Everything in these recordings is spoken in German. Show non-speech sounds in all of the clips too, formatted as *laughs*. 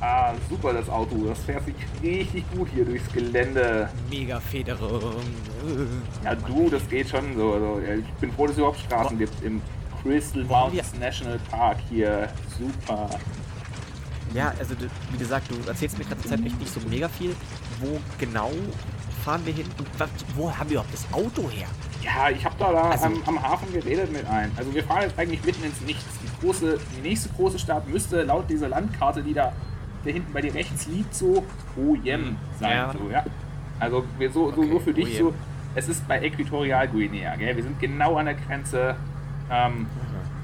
Ah, super das Auto. Das fährt sich richtig gut hier durchs Gelände. Mega Federung. Ja, du, das geht schon so. Also, ich bin froh, dass es überhaupt Straßen gibt im Crystal Mountains National Park hier. Super. Ja, also du, wie gesagt, du erzählst mir gerade Zeit echt nicht so mega viel. Wo genau fahren wir hin und wo haben wir überhaupt das Auto her? Ja, ich habe da, da Also- am, am Hafen geredet mit einem. Also wir fahren jetzt eigentlich mitten ins Nichts. Die große, die nächste große Stadt müsste laut dieser Landkarte, die da, da hinten bei dir rechts liegt, so Oyem sein. Ja. So, ja. Also wir so, so, so Okay, für dich Oyem. so. Es ist bei Äquatorial Guinea, gell? Wir sind genau an der Grenze. Ähm,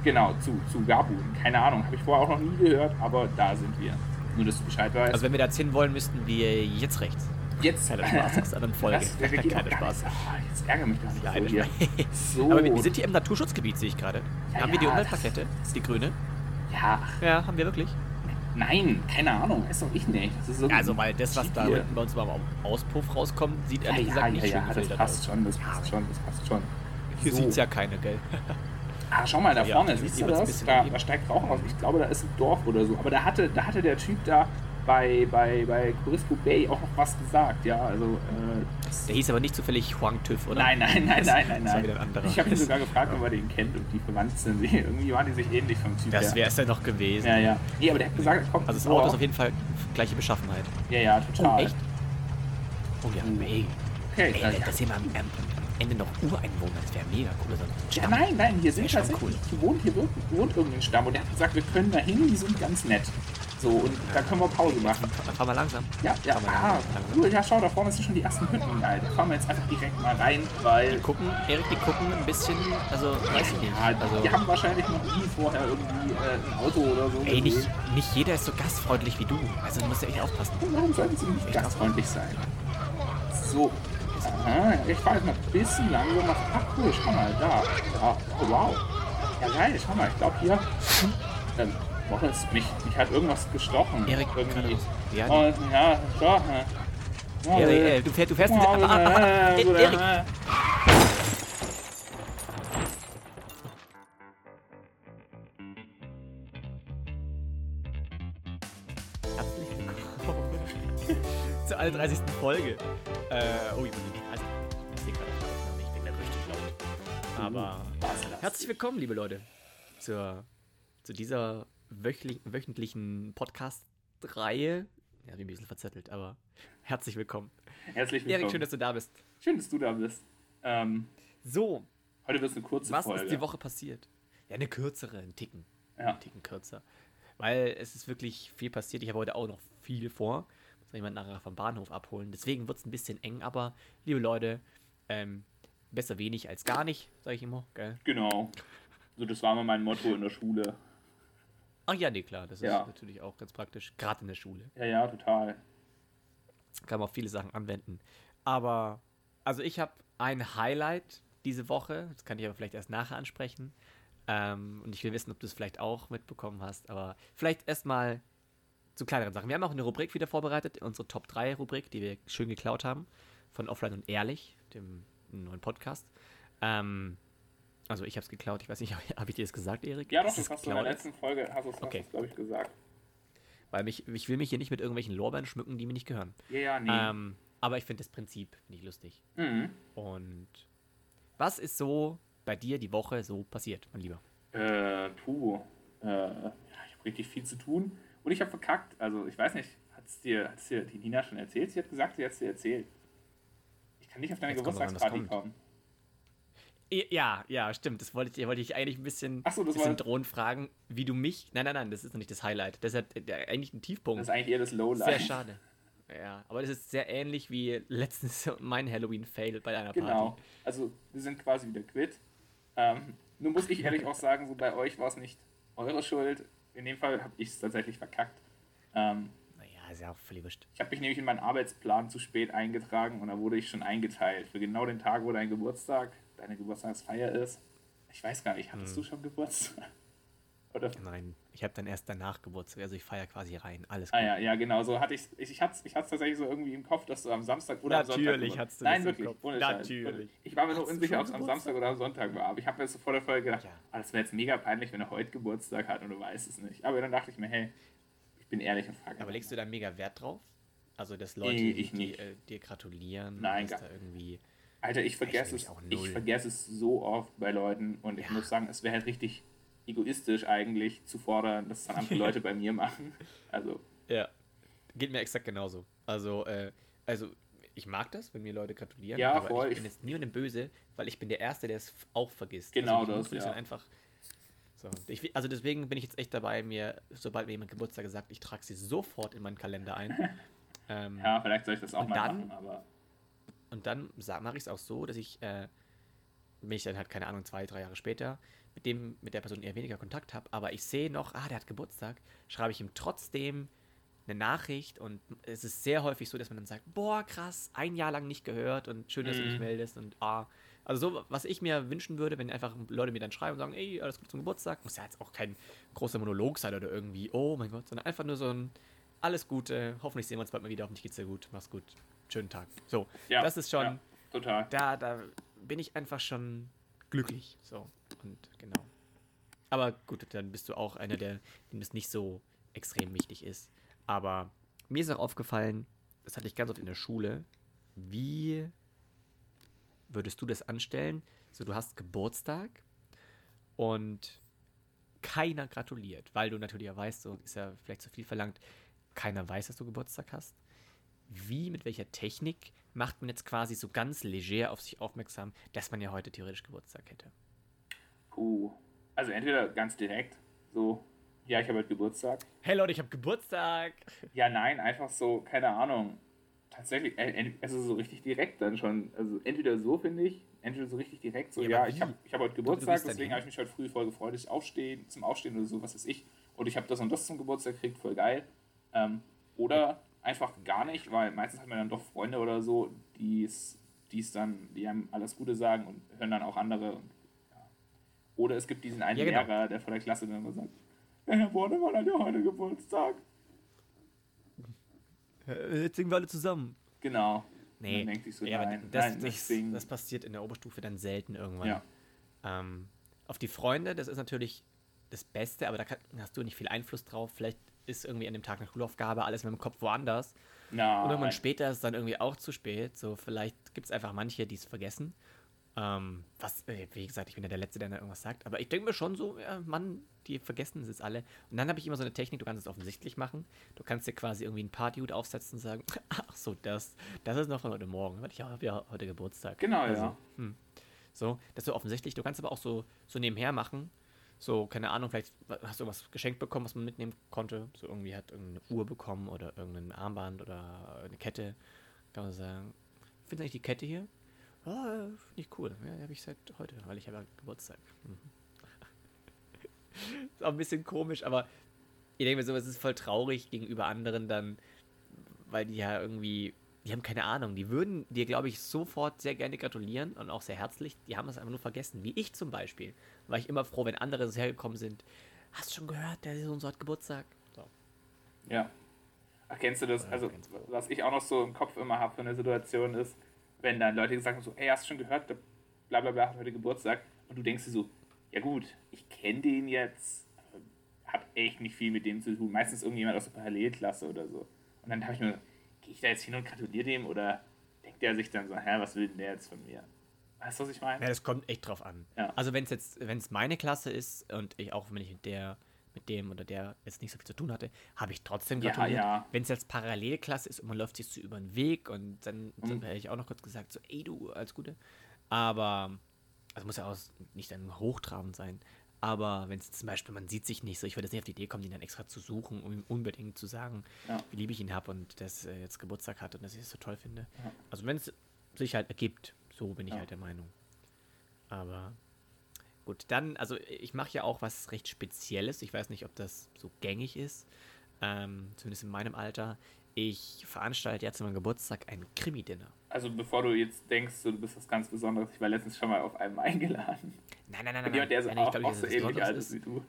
genau, zu, zu Gabun. Keine Ahnung, habe ich vorher auch noch nie gehört, aber da sind wir. Nur, dass du Bescheid weißt. Also wenn wir da hin wollen, müssten wir jetzt rechts. jetzt. Keiner Spaß aus der anderen Folge. Das, das *laughs* geht gar Spaß. Ah, jetzt ärgere mich nicht Ja, so eine. *laughs* So. Aber wir, sind hier im Naturschutzgebiet, sehe ich gerade. Ja, haben wir die Umweltplakette? Das ist die grüne. ja, Ja, haben wir wirklich. Nein, keine Ahnung, weiß doch ich nicht. Das ist so Also, weil das, was da Hier. unten bei uns beim Auspuff rauskommt, sieht Ja, ehrlich ja, gesagt ja, nicht ja, schön das gefiltert passt aus. schon, das passt schon, das passt schon. Hier So. sieht's ja keine, gell? Ah, schau mal, da Ja, vorne, siehst du das? Da, da steigt Rauch aus. Ich glaube, da ist ein Dorf oder so. Aber da hatte, da hatte der Typ da bei, bei, bei Corisco Bay auch noch was gesagt, ja. Also, äh, das- Der hieß aber nicht zufällig Huang Tüv, oder? nein, nein, nein, Das- nein, nein, das nein. wieder ein anderer. Ich habe ihn sogar gefragt, ob er den kennt und die verwandt sind. *laughs* Irgendwie waren die sich ähnlich vom Typ Das wäre es ja noch gewesen. Ja, ja. Nee, aber der hat gesagt, er kommt Also das. Auto ist auf jeden Fall gleiche Beschaffenheit. Ja, ja, total. Oh, echt? Oh ja, ey. Okay, Ey, ja, da ja. sehen wir am, am Ende noch Ureinwohner. Das wäre mega cool. So Ja, nein, nein, hier sind tatsächlich, hier wohnt hier wirklich, wohnt irgendein Stamm und er hat gesagt, wir können da hin, die sind ganz nett. So, und da können wir Pause machen. Fahr, fahr mal langsam. Ja, ja, ah, cool, ja, schau, da vorne sind schon die ersten Hütten, geil. Da fahren wir jetzt einfach direkt mal rein, weil, Die gucken, Erik, die gucken ein bisschen, also weiß ich nicht. ja, Also, die haben wahrscheinlich noch nie vorher irgendwie äh, ein Auto oder so ey, nicht, nicht jeder ist so gastfreundlich wie du. Also du musst ja echt aufpassen. Warum sollten sie nicht gastfreundlich sein? So, aha, ich fahre jetzt mal ein bisschen langsam nach, ach cool, schau mal, da, da, oh wow. Ja, geil, schau mal, ich glaube hier, ähm, Boris, mich, mich hat irgendwas gestochen. Erik, irgendwie. Ja, Oh, ja, so. Ja, Erik, äh, ey, du fährst, du fährst oh, ah, ah, ah, ah, äh, Erik, äh. Herzlich willkommen *laughs* zur 31. Folge. Äh, oh, ich nicht. Also, ich sehe gerade auf Aufnahme, ich bin gleich richtig laut. Aber das? herzlich willkommen, liebe Leute, zur, zu dieser wöchli- wöchentlichen Podcast-Reihe. Ja, bin ein bisschen verzettelt, aber herzlich willkommen. Herzlich willkommen. Erik, schön, dass du da bist. Schön, dass du da bist. Ähm, So, heute wird es eine kurze was Folge. ist die Woche passiert? Ja, eine kürzere, ein Ticken. Ja. Ein Ticken kürzer. Weil es ist wirklich viel passiert. Ich habe heute auch noch viel vor. Muss noch jemand nachher vom Bahnhof abholen. Deswegen wird es ein bisschen eng, aber liebe Leute, ähm, besser wenig als gar nicht, sage ich immer. Gell? Genau. So, das war immer mein Motto in der Schule. Ach ja, nee, klar, das Ja. ist natürlich auch ganz praktisch. Gerade in der Schule. Ja, ja, total. Kann man auf viele Sachen anwenden. Aber, also ich habe ein Highlight diese Woche. Das kann ich aber vielleicht erst nachher ansprechen. Ähm, und ich will wissen, ob du es vielleicht auch mitbekommen hast. Aber vielleicht erstmal zu kleineren Sachen. Wir haben auch eine Rubrik wieder vorbereitet, unsere Top 3 Rubrik, die wir schön geklaut haben. Von Offline und Ehrlich, dem neuen Podcast. Ähm, also ich habe es geklaut. Ich weiß nicht, *laughs* habe ich dir das gesagt, Erik? Ja, doch, das hast du in der letzten Folge, hast du es, Okay. glaube ich, gesagt. Weil mich, ich will mich hier nicht mit irgendwelchen Lorbeeren schmücken, die mir nicht gehören. Ja, ja, nee. Ähm, aber ich finde das Prinzip finde ich lustig. Mhm. Und was ist so bei dir die Woche so passiert, mein Lieber? Äh, puh. Äh, ja, ich habe richtig viel zu tun. Und ich habe verkackt. Also, ich weiß nicht, hat es dir, hat's dir die Nina schon erzählt? Sie hat gesagt, sie hat es dir erzählt. Ich kann nicht auf deine Jetzt Geburtstagsparty kommen. Ja, ja, stimmt. Das wollte ich, wollte ich eigentlich ein bisschen, Ach so, das bisschen war- drohend fragen, wie du mich. Nein, nein, nein, das ist noch nicht das Highlight. Das ist ja äh, eigentlich ein Tiefpunkt. Das ist eigentlich eher das Lowlight. Sehr schade. Ja, aber das ist sehr ähnlich wie letztens *laughs* mein Halloween-Fail bei einer Genau. Party. Also, wir sind quasi wieder quitt. Ähm, nun muss ich ehrlich auch sagen, so bei euch war es nicht eure Schuld. In dem Fall habe ich es tatsächlich verkackt. Ähm, Naja, ist ja auch völlig wurscht. ich habe mich nämlich in meinen Arbeitsplan zu spät eingetragen und da wurde ich schon eingeteilt für genau den Tag, wo dein Geburtstag, deine Geburtstagsfeier ist. Ich weiß gar nicht, hattest Hm. du schon Geburtstag? *laughs* Oder? Nein, ich habe dann erst danach Geburtstag, also ich feiere quasi rein. Alles Ah gut. ja, ja, genau, so hatte ich's. ich Ich hatte es ich hat's tatsächlich so irgendwie im Kopf, dass du am Samstag oder am Sonntag. Natürlich hattest du Nein, wirklich. Ohne. Natürlich. Ich war mir du unsicher, ob es am? Samstag oder am Sonntag war. Aber ich habe mir so vor der Folge gedacht, Ja. ah, das wäre jetzt mega peinlich, wenn er heute Geburtstag hat und du weißt es nicht. Aber dann dachte ich mir, hey, Ich bin ehrlich und frage. Aber legst du da mega Wert drauf? Also, dass Leute Nee, ich die, nicht. äh, dir gratulieren, Nein, dass gar- da irgendwie. Alter, ich vergesse es, ich vergesse es so oft bei Leuten und ich Ja. muss sagen, es wäre halt richtig egoistisch eigentlich zu fordern, dass es dann andere *laughs* Leute bei mir machen. Also, Ja. Geht mir exakt genauso. Also, äh, also ich mag das, wenn mir Leute gratulieren, Ja, aber voll. ich bin jetzt niemandem böse, weil ich bin der Erste, der es auch vergisst. Genau also, das, ja. dann einfach. So, ich, also deswegen bin ich jetzt echt dabei, mir, sobald mir jemand Geburtstag sagt, ich trage sie sofort in meinen Kalender ein. *laughs* ähm, ja, vielleicht soll ich das auch mal dann- machen, aber Und dann mache ich es auch so, dass ich, äh, wenn ich dann halt, keine Ahnung, zwei, drei Jahre später mit dem, mit der Person eher weniger Kontakt habe, aber ich sehe noch, ah, der hat Geburtstag, schreibe ich ihm trotzdem eine Nachricht und es ist sehr häufig so, dass man dann sagt, boah, krass, ein Jahr lang nicht gehört und schön, dass du dich Mhm. meldest und ah. Also so, was ich mir wünschen würde, wenn einfach Leute mir dann schreiben und sagen, ey, alles Gute zum Geburtstag, muss ja jetzt auch kein großer Monolog sein oder irgendwie, oh mein Gott, sondern einfach nur so ein alles Gute, hoffentlich sehen wir uns bald mal wieder, hoffentlich geht's dir gut, mach's gut, schönen Tag. So, ja. das ist schon, Ja, total. da, da bin ich einfach schon glücklich. So, und genau. Aber gut, dann bist du auch einer, der, dem das nicht so extrem wichtig ist. Aber mir ist auch aufgefallen, das hatte ich ganz oft in der Schule, wie würdest du das anstellen? So, du hast Geburtstag und keiner gratuliert, weil du natürlich ja weißt, so ist ja vielleicht zu viel verlangt, keiner weiß, dass du Geburtstag hast. Wie, mit welcher Technik macht man jetzt quasi so ganz leger auf sich aufmerksam, dass man ja heute theoretisch Geburtstag hätte? Puh. Also entweder ganz direkt, so, ja, ich habe heute Geburtstag. Hey Leute, ich habe Geburtstag! Ja, nein, einfach so, keine Ahnung. Tatsächlich, äh, also so richtig direkt dann schon. Also entweder so, finde ich, entweder so richtig direkt, so, Ja, ja, ich habe ich hab heute Geburtstag, deswegen habe ich mich heute früh voll gefreut, dass ich aufstehen, zum Aufstehen oder so, was weiß ich. Und ich habe das und das zum Geburtstag gekriegt, voll geil. Ähm, oder einfach gar nicht, weil meistens hat man dann doch Freunde oder so, die es dann, die einem alles Gute sagen und hören dann auch andere. Ja. Oder es gibt diesen einen Ja, genau. Lehrer, der von der Klasse dann immer sagt, "Ja, Herr Bornemann hat ja heute Geburtstag. Jetzt singen wir alle zusammen. Genau. Nee, Man denkt sich so, ja, nein, das, nein, nicht das, singen. das passiert in der Oberstufe dann selten irgendwann. Ja. Ähm, auf die Freunde, das ist natürlich das Beste, aber da kann, hast du nicht viel Einfluss drauf. Vielleicht ist irgendwie an dem Tag eine Schulaufgabe alles mit dem Kopf woanders. Na, Und irgendwann später ist es dann irgendwie auch zu spät. So, vielleicht gibt es einfach manche, die es vergessen. Ähm, was, äh, wie gesagt, ich bin ja der Letzte, der da irgendwas sagt. Aber ich denke mir schon so, ja, Mann, die vergessen es jetzt alle. Und dann habe ich immer so eine Technik, du kannst es offensichtlich machen. Du kannst dir quasi irgendwie ein Partyhut aufsetzen und sagen, *laughs* ach so, das, das ist noch von heute Morgen. Weil ich habe ja heute Geburtstag. Genau, Also, ja. hm. So, das ist so offensichtlich. Du kannst aber auch so, so nebenher machen. So, keine Ahnung, vielleicht hast du was geschenkt bekommen, was man mitnehmen konnte. So irgendwie hat irgendeine Uhr bekommen oder irgendein Armband oder eine Kette. Kann man sagen, findest du eigentlich die Kette hier? Ah, finde ich cool. Ja, die habe ich seit heute, weil ich habe ja Geburtstag. Mhm. *laughs* ist auch ein bisschen komisch, aber ich denke mir so, es ist voll traurig gegenüber anderen dann, weil die ja irgendwie, die haben keine Ahnung, die würden dir, glaube ich, sofort sehr gerne gratulieren und auch sehr herzlich. Die haben es einfach nur vergessen, wie ich zum Beispiel. War ich immer froh, wenn andere so hergekommen sind. Hast du schon gehört, der so und so hat Geburtstag? So. Ja. Ach, kennst du das? Also, was ich auch noch so im Kopf immer habe für eine Situation ist, wenn dann Leute gesagt haben, so, ey, hast du schon gehört, der bla bla bla hat heute Geburtstag. Und du denkst dir so, ja gut, ich kenne den jetzt, hab echt nicht viel mit dem zu tun. Meistens irgendjemand aus der Parallelklasse oder so. Und dann habe ich mir, gehe ich da jetzt hin und gratuliere dem oder denkt der sich dann so, hä, was will denn der jetzt von mir? Weißt du, was ich meine? Ja, das kommt echt drauf an. Ja. Also wenn es jetzt, wenn es meine Klasse ist und ich auch, wenn ich mit der, mit dem oder der jetzt nicht so viel zu tun hatte, habe ich trotzdem Ja, gratuliert. ja. Wenn es jetzt Parallelklasse ist und man läuft sich so über den Weg und dann, dann Mhm. hätte ich auch noch kurz gesagt, so, ey du, alles Gute. Aber, also muss ja auch nicht dann hochtrabend sein. Aber wenn es zum Beispiel, man sieht sich nicht so, ich würde jetzt nicht auf die Idee kommen, ihn dann extra zu suchen, um ihm unbedingt zu sagen, Ja. wie lieb ich ihn habe und dass er jetzt Geburtstag hat und dass ich es so toll finde. Ja. Also wenn es sich halt ergibt, so bin ich Ja. halt der Meinung. Aber gut, dann, also ich mache ja auch was recht Spezielles. Ich weiß nicht, ob das so gängig ist. Ähm, zumindest in meinem Alter. Ich veranstalte ja zu meinem Geburtstag ein Krimi-Dinner. Also bevor du jetzt denkst, du bist was ganz Besonderes, ich war letztens schon mal auf einem *laughs* eingeladen. Nein, nein, nein, nein. jemand, der so nein, auch, glaub auch so es ähnlich alt ist wie du.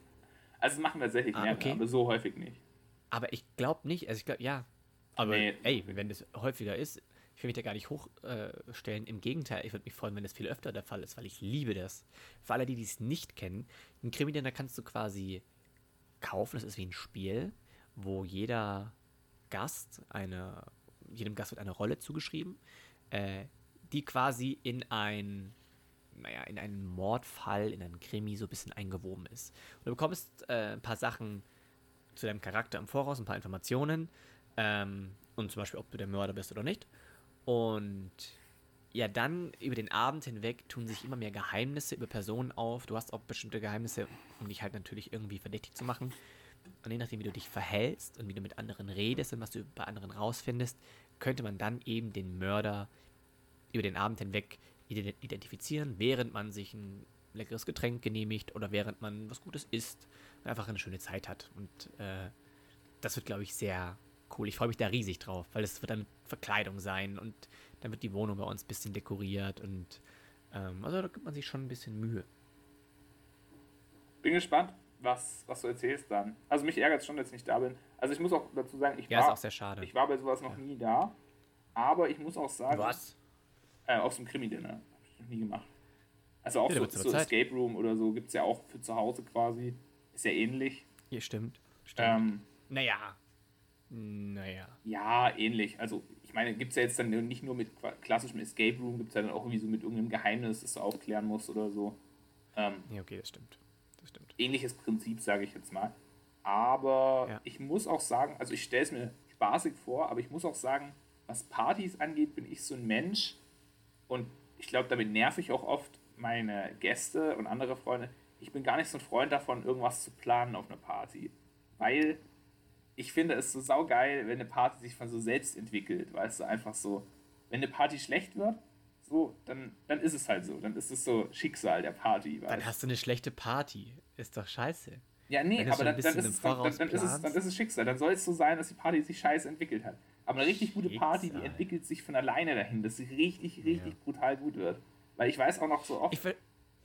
Also das machen wir tatsächlich Ah, mehr, okay. aber so häufig nicht. Aber ich glaube nicht, also ich glaube, ja. Aber Nee. ey, wenn das häufiger ist, ich will mich da gar nicht hochstellen. Äh. Im Gegenteil, ich würde mich freuen, wenn das viel öfter der Fall ist, weil ich liebe das. Für alle, die dies nicht kennen, ein Krimi-Dinner kannst du quasi kaufen, das ist wie ein Spiel. wo jeder Gast eine, jedem Gast wird eine Rolle zugeschrieben, äh, die quasi in ein, naja, in einen Mordfall, in einen Krimi so ein bisschen eingewoben ist. Und du bekommst äh, ein paar Sachen zu deinem Charakter im Voraus, ein paar Informationen. Ähm, und zum Beispiel, ob du der Mörder bist oder nicht. Und ja, dann über den Abend hinweg tun sich immer mehr Geheimnisse über Personen auf. Du hast auch bestimmte Geheimnisse, um dich halt natürlich irgendwie verdächtig zu machen. Und je nachdem, wie du dich verhältst und wie du mit anderen redest und was du bei anderen rausfindest, könnte man dann eben den Mörder über den Abend hinweg identifizieren, während man sich ein leckeres Getränk genehmigt oder während man was Gutes isst und einfach eine schöne Zeit hat. Und äh, das wird, glaube ich, sehr cool. Ich freue mich da riesig drauf, weil es wird dann Verkleidung sein und dann wird die Wohnung bei uns ein bisschen dekoriert und ähm, also da gibt man sich schon ein bisschen Mühe. Bin gespannt, was, was du erzählst dann. Also mich ärgert es schon, dass ich nicht da bin. Also ich muss auch dazu sagen, ich ja, war, ist auch sehr schade. ich war bei sowas noch ja. nie da, aber ich muss auch sagen, was? Äh, auf so einem Krimi-Dinner. Habe ich noch nie gemacht. Also auch ja, so, so Escape Room oder so gibt es ja auch für zu Hause quasi. Ist ja ähnlich. Ja, stimmt. stimmt. Ähm, naja, naja. Ja, ähnlich. Also, ich meine, gibt es ja jetzt dann nicht nur mit klassischem Escape Room, gibt es ja dann auch irgendwie so mit irgendeinem Geheimnis, das du aufklären musst oder so. Ähm, ja, okay, das stimmt. Das stimmt. Ähnliches Prinzip, sage ich jetzt mal. Aber ja. ich muss auch sagen, also ich stelle es mir spaßig vor, aber ich muss auch sagen, was Partys angeht, bin ich so ein Mensch und ich glaube, damit nerv ich auch oft meine Gäste und andere Freunde. Ich bin gar nicht so ein Freund davon, irgendwas zu planen auf einer Party. Weil ich finde es so saugeil, wenn eine Party sich von so selbst entwickelt, weißt du, einfach so, wenn eine Party schlecht wird, so, dann, dann ist es halt so, dann ist es so Schicksal der Party. Weißt? Dann hast du eine schlechte Party, ist doch scheiße. Ja, nee, aber dann, dann, ist es, dann, dann, ist es, dann ist es Schicksal, dann soll es so sein, dass die Party sich scheiße entwickelt hat. Aber eine richtig gute Party, die entwickelt sich von alleine dahin, dass sie richtig, richtig ja. brutal gut wird. Weil ich weiß auch noch so oft, ich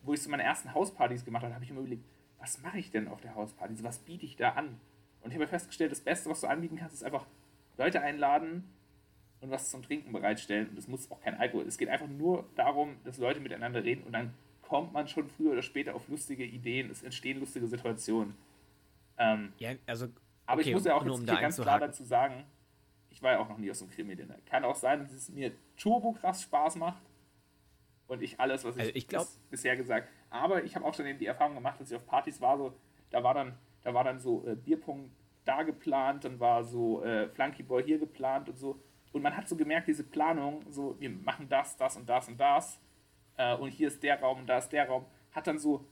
wo ich so meine ersten Hauspartys gemacht habe, habe ich immer überlegt, was mache ich denn auf der Hausparty? was biete ich da an? Und ich habe festgestellt, das Beste, was du anbieten kannst, ist einfach Leute einladen und was zum Trinken bereitstellen. Und es muss auch kein Alkohol. Es geht einfach nur darum, dass Leute miteinander reden und dann kommt man schon früher oder später auf lustige Ideen. Es entstehen lustige Situationen. Ähm, ja, also. Aber ich muss ja auch jetzt um hier ganz klar dazu sagen, ich war ja auch noch nie aus einem Krimi-Dinner. Kann auch sein, dass es mir turbo krass Spaß macht und ich alles, was ich, also ich glaub, bisher gesagt Aber ich habe auch schon eben die Erfahrung gemacht, dass ich auf Partys war, so, da war dann da war dann so äh, Bierpunkt da geplant, dann war so äh, Flunky Boy hier geplant und so. Und man hat so gemerkt, diese Planung, so wir machen das, das und das und das. Äh, und hier ist der Raum und da ist der Raum, hat dann so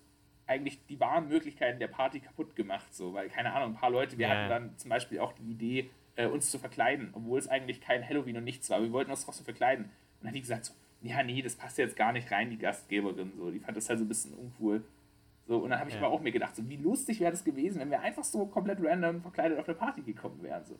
eigentlich die wahren Möglichkeiten der Party kaputt gemacht. So, weil, keine Ahnung, ein paar Leute, wir ja. hatten dann zum Beispiel auch die Idee, äh, uns zu verkleiden, obwohl es eigentlich kein Halloween und nichts war. Wir wollten uns trotzdem verkleiden. Und dann hat die gesagt so, ja, nee, das passt jetzt gar nicht rein, die Gastgeberin. So, die fand das halt so ein bisschen uncool. So, und dann habe ich ja. aber auch mir gedacht, so, wie lustig wäre das gewesen, wenn wir einfach so komplett random verkleidet auf eine Party gekommen wären. So,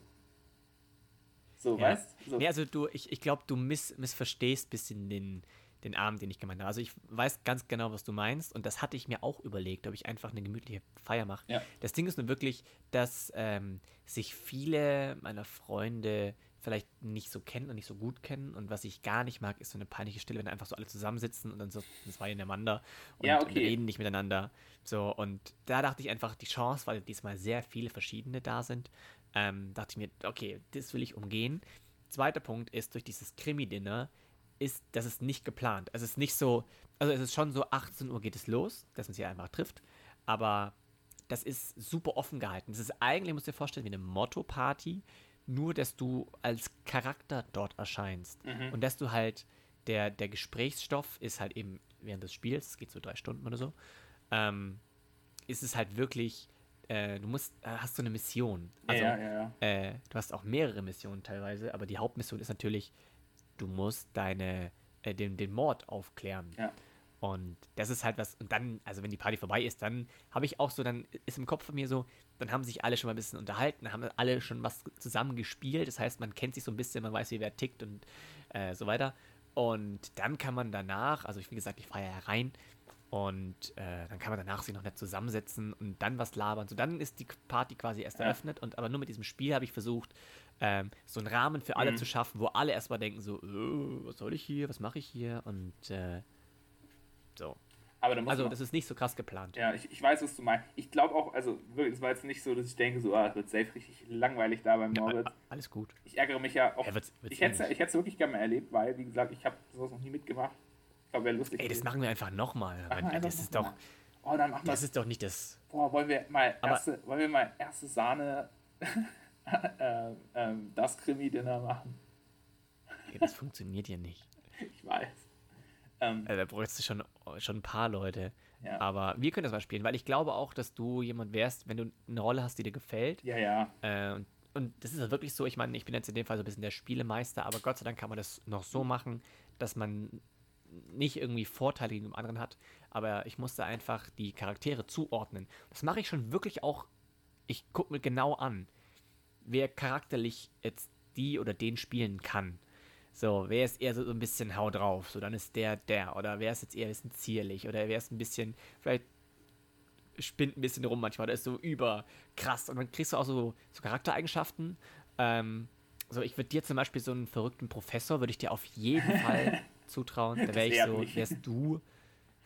so ja. weißt du? So. Nee, also du, ich, ich glaube, du miss, missverstehst ein bisschen den, den Abend, den ich gemeint habe. Also ich weiß ganz genau, was du meinst und das hatte ich mir auch überlegt, ob ich einfach eine gemütliche Feier mache. Ja. Das Ding ist nur wirklich, dass ähm, sich viele meiner Freunde vielleicht nicht so kennen und nicht so gut kennen. Und was ich gar nicht mag, ist so eine peinliche Stille, wenn einfach so alle zusammensitzen und dann so zwei ineinander und, ja, okay. und reden nicht miteinander. So, und da dachte ich einfach, die Chance, weil diesmal sehr viele verschiedene da sind, ähm, dachte ich mir, okay, das will ich umgehen. Zweiter Punkt ist, durch dieses Krimi-Dinner ist, das ist nicht geplant. Es ist nicht so, also es ist schon so, 18 Uhr geht es los, dass man sich einfach trifft, aber das ist super offen gehalten. Das ist eigentlich, muss dir vorstellen, wie eine Motto-Party, nur dass du als Charakter dort erscheinst. Mhm. Und dass du halt, der, der Gesprächsstoff ist halt eben während des Spiels, es geht so drei Stunden oder so, ähm, ist es halt wirklich, äh, du musst, äh, hast so eine Mission. Also, ja, ja, ja. Äh, du hast auch mehrere Missionen teilweise, aber die Hauptmission ist natürlich, du musst deine, äh, den, den Mord aufklären. Ja. Und das ist halt was, und dann, also wenn die Party vorbei ist, dann habe ich auch so, dann ist im Kopf von mir so, dann haben sich alle schon mal ein bisschen unterhalten, haben alle schon was zusammen gespielt. Das heißt, man kennt sich so ein bisschen, man weiß, wie wer tickt und äh, so weiter. Und dann kann man danach, also wie gesagt, ich fahre ja rein und äh, dann kann man danach sich noch nicht zusammensetzen und dann was labern. So, dann ist die Party quasi erst eröffnet und aber nur mit diesem Spiel habe ich versucht, ähm, so einen Rahmen für alle mhm. zu schaffen, wo alle erstmal denken so, äh, was soll ich hier, was mache ich hier und äh, so. Aber da muss Also, das ist nicht so krass geplant. ja, ich, ich weiß, was du meinst. Ich glaube auch, also wirklich, es war jetzt nicht so, dass ich denke, so, ah, es wird safe richtig langweilig da beim Moritz. Ja, alles gut. Ich ärgere mich ja auch. Ja, wird's- wird's ich hätte nicht. ich es wirklich gerne mal erlebt, weil, wie gesagt, ich habe sowas noch nie mitgemacht. Ich glaube, wäre lustig. Ey, das machen wir einfach nochmal. Das ist doch. Oh, dann machen wir das ist doch nicht das. Boah, wollen wir mal Aber- erste, wollen wir mal erste Sahne *laughs* *laughs* ähm, das Krimi-Dinner machen? Ey, das funktioniert ja nicht. *laughs* Ich weiß. Ähm, Also, da bräuchst du schon, schon ein paar Leute. ja. Aber wir können das mal spielen, weil ich glaube auch, dass du jemand wärst, wenn du eine Rolle hast, die dir gefällt. ja, ja. Äh, und, und das ist ja wirklich so, ich meine, ich bin jetzt in dem Fall so ein bisschen der Spielemeister, aber Gott sei Dank kann man das noch so machen, dass man nicht irgendwie Vorteile gegenüber anderen hat. Aber ich musste einfach die Charaktere zuordnen. Das mache ich schon wirklich auch. Ich gucke mir genau an, wer charakterlich jetzt die oder den spielen kann. So, wer ist eher so, so ein bisschen hau drauf, so dann ist der der. Oder wer ist jetzt eher ein bisschen zierlich oder wer ist ein bisschen, vielleicht spinnt ein bisschen rum manchmal, oder ist so über krass. Und dann kriegst du auch so, so Charaktereigenschaften. Ähm, so, ich würde dir zum Beispiel so einen verrückten Professor, würde ich dir auf jeden *laughs* Fall zutrauen. Da wäre ich so, wärst du.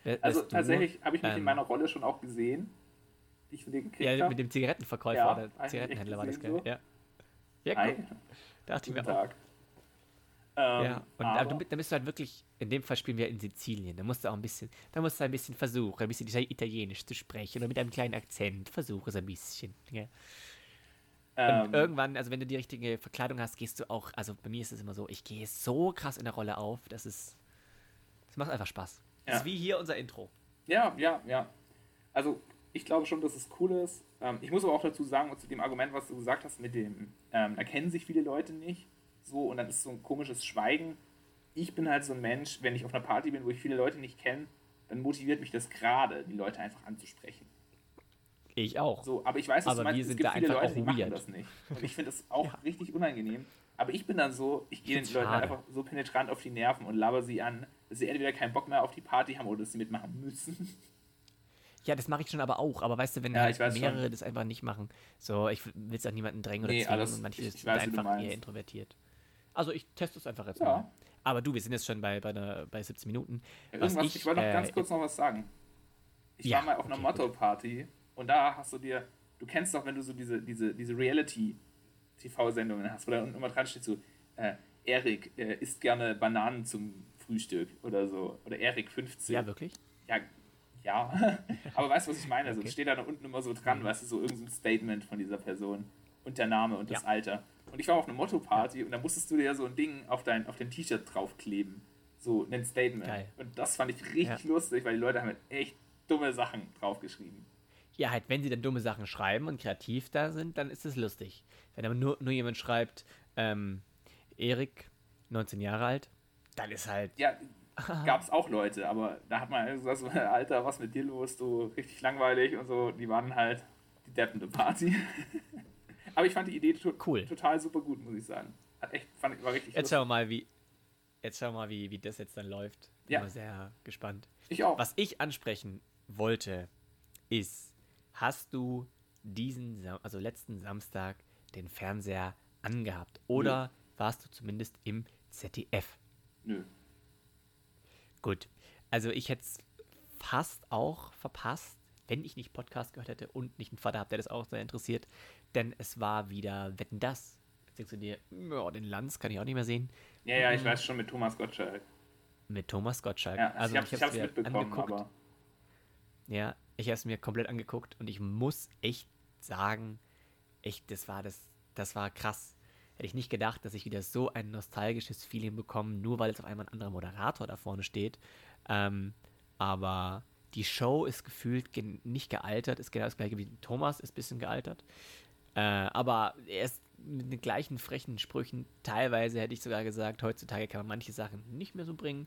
Wär, Also wärst du, tatsächlich habe ich mich in ähm, meiner Rolle schon auch gesehen, die ich von dir gekriegt Ja, mit dem Zigarettenverkäufer Ja, oder Zigarettenhändler war das, gesehen Ja. Ja, Hi, cool. Dachte ich guten mir auch. Tag. Ähm, Ja, und aber, dann bist du halt wirklich, in dem Fall spielen wir in Sizilien, da musst du auch ein bisschen, da musst du ein bisschen versuchen, ein bisschen Italienisch zu sprechen oder mit einem kleinen Akzent, versuche es ein bisschen. Ja. Und ähm, irgendwann, also wenn du die richtige Verkleidung hast, gehst du auch, also bei mir ist es immer so, ich gehe so krass in der Rolle auf, das ist, das macht einfach Spaß. Das Ja. ist wie hier unser Intro. Ja, ja, ja. Also ich glaube schon, dass es cool ist. Ähm, ich muss aber auch dazu sagen, zu dem Argument, was du gesagt hast, mit dem, ähm, erkennen sich viele Leute nicht. So, und dann ist so ein komisches Schweigen. Ich bin halt so ein Mensch, wenn ich auf einer Party bin, wo ich viele Leute nicht kenne, dann motiviert mich das gerade, die Leute einfach anzusprechen. Ich auch. So, aber ich weiß, was Aber meinst, es gibt viele Leute, die machen weird. das nicht. Und ich finde das *laughs* auch Ja. richtig unangenehm. Aber ich bin dann so, ich gehe den Leuten einfach so penetrant auf die Nerven und laber sie an, dass sie entweder keinen Bock mehr auf die Party haben oder dass sie mitmachen müssen. *laughs* Ja, das mache ich schon aber auch, aber weißt du, wenn Ja, halt ich mehrere schon. das einfach nicht machen, so, ich will es auch niemanden drängen oder Nee, zwingen alles- und manche ich- sind ich weiß, du einfach eher introvertiert. Also ich teste es einfach jetzt Ja. mal. Aber du, wir sind jetzt schon bei, bei, einer, bei 17 Minuten. Was Irgendwas, ich, wollte noch äh, ganz kurz noch was sagen. Ich war mal auf einer okay, Motto-Party und da hast du dir, du kennst doch, wenn du so diese, diese, diese Reality-TV-Sendungen hast, wo da unten immer dran steht so, äh, Erik äh, isst gerne Bananen zum Frühstück oder so. Oder Erik 15. Ja, wirklich? Ja, ja. *laughs* aber weißt du, was ich meine? Also, Okay. Mhm. es steht da unten immer so dran, weißt du, so irgendein Statement von dieser Person und der Name und das Ja. Alter. Und ich war auf einer Motto-Party und da musstest du dir ja so ein Ding auf dein, auf dein T-Shirt draufkleben. So ein Statement. Geil. Und das fand ich richtig Ja. lustig, weil die Leute haben halt echt dumme Sachen draufgeschrieben. Ja, halt, wenn sie dann dumme Sachen schreiben und kreativ da sind, dann ist es lustig. Wenn aber nur, nur jemand schreibt, ähm, Erik, 19 Jahre alt, dann ist halt, Ja, gab es auch Leute, aber da hat man gesagt, so, *laughs* Alter, was mit dir los? Du richtig langweilig und so. Die waren halt die deppende Party. *laughs* aber ich fand die Idee to Cool. total super gut, muss ich sagen. Hat echt, fand, war richtig jetzt schauen wir mal, wie, jetzt schauen wir mal, wie, wie das jetzt dann läuft. Bin Ja. mal sehr gespannt. Ich auch. Was ich ansprechen wollte, ist, hast du diesen, Sam also letzten Samstag den Fernseher angehabt? Oder warst du zumindest im ZDF? Nö. Gut. Also ich hätte es fast auch verpasst, wenn ich nicht Podcast gehört hätte und nicht einen Vater habe, der das auch sehr interessiert. Denn es war wieder Wetten das. Jetzt denkst du dir, ja, den Lanz kann ich auch nicht mehr sehen. Ja, ja, ich weiß schon mit Thomas Gottschalk. Mit Thomas Gottschalk. Ja, also ich hab's, ich hab's mir mitbekommen, angeguckt. aber Ja, ich habe es mir komplett angeguckt und ich muss echt sagen, echt, das war das, das war krass. Hätte ich nicht gedacht, dass ich wieder so ein nostalgisches Feeling bekomme, nur weil jetzt auf einmal ein anderer Moderator da vorne steht. Ähm, aber die Show ist gefühlt gen nicht gealtert, ist genau das gleiche wie Thomas, ist ein bisschen gealtert. Äh, aber er ist mit den gleichen frechen Sprüchen. Teilweise hätte ich sogar gesagt, heutzutage kann man manche Sachen nicht mehr so bringen.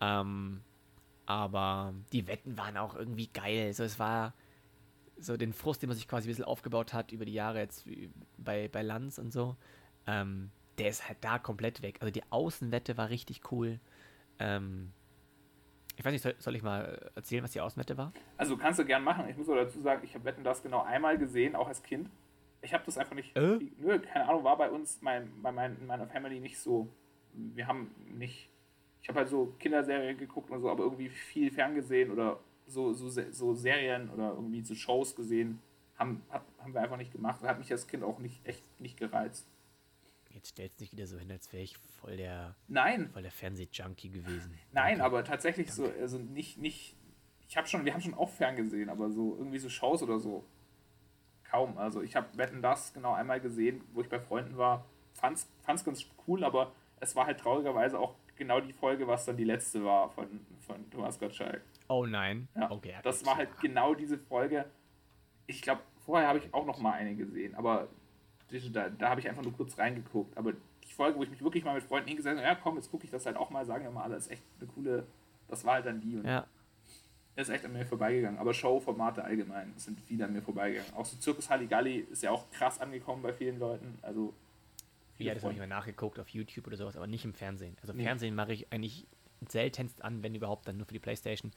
Ähm, aber die Wetten waren auch irgendwie geil. So, es war so den Frust, den man sich quasi ein bisschen aufgebaut hat über die Jahre jetzt bei, bei Lanz und so. Ähm, der ist halt da komplett weg. Also die Außenwette war richtig cool. Ähm, ich weiß nicht, soll, soll ich mal erzählen, was die Außenwette war? Also kannst du gern machen. Ich muss aber dazu sagen, ich habe Wetten das genau einmal gesehen, auch als Kind. Ich habe das einfach nicht. Äh? Nö, keine Ahnung, war bei uns, mein, bei mein, in meiner Family nicht so. Wir haben nicht. Ich habe halt so Kinderserien geguckt und so, aber irgendwie viel ferngesehen oder so, so, so Serien oder irgendwie so Shows gesehen, haben, haben wir einfach nicht gemacht. Hat mich als Kind auch nicht echt nicht gereizt. Jetzt stellst du dich wieder so hin, als wäre ich voll der, Nein. voll der Fernsehjunkie gewesen. Nein, Danke. aber tatsächlich Danke. so, also nicht, nicht, ich habe schon, wir haben schon auch ferngesehen, aber so irgendwie so Shows oder so kaum. Also ich habe Wetten das genau einmal gesehen, wo ich bei Freunden war. Fand's, fand's ganz cool, aber es war halt traurigerweise auch genau die Folge, was dann die letzte war von, von Thomas Gottschalk. Oh nein. Ja, okay. Das war halt genau diese Folge. Ich glaube, vorher habe ich auch noch mal eine gesehen, aber da, da habe ich einfach nur kurz reingeguckt. Aber die Folge, wo ich mich wirklich mal mit Freunden hingesetzt habe, ja komm, jetzt gucke ich das halt auch mal, sagen wir mal alle, ist echt eine coole, das war halt dann die. Und ja. ist echt an mir vorbeigegangen. Aber Showformate allgemein sind viele an mir vorbeigegangen. Auch so Zirkus Halligalli ist ja auch krass angekommen bei vielen Leuten. Also ja, das habe ich mal nachgeguckt auf YouTube oder sowas, aber nicht im Fernsehen. Also nee. Fernsehen mache ich eigentlich seltenst an, wenn überhaupt, dann nur für die Playstation.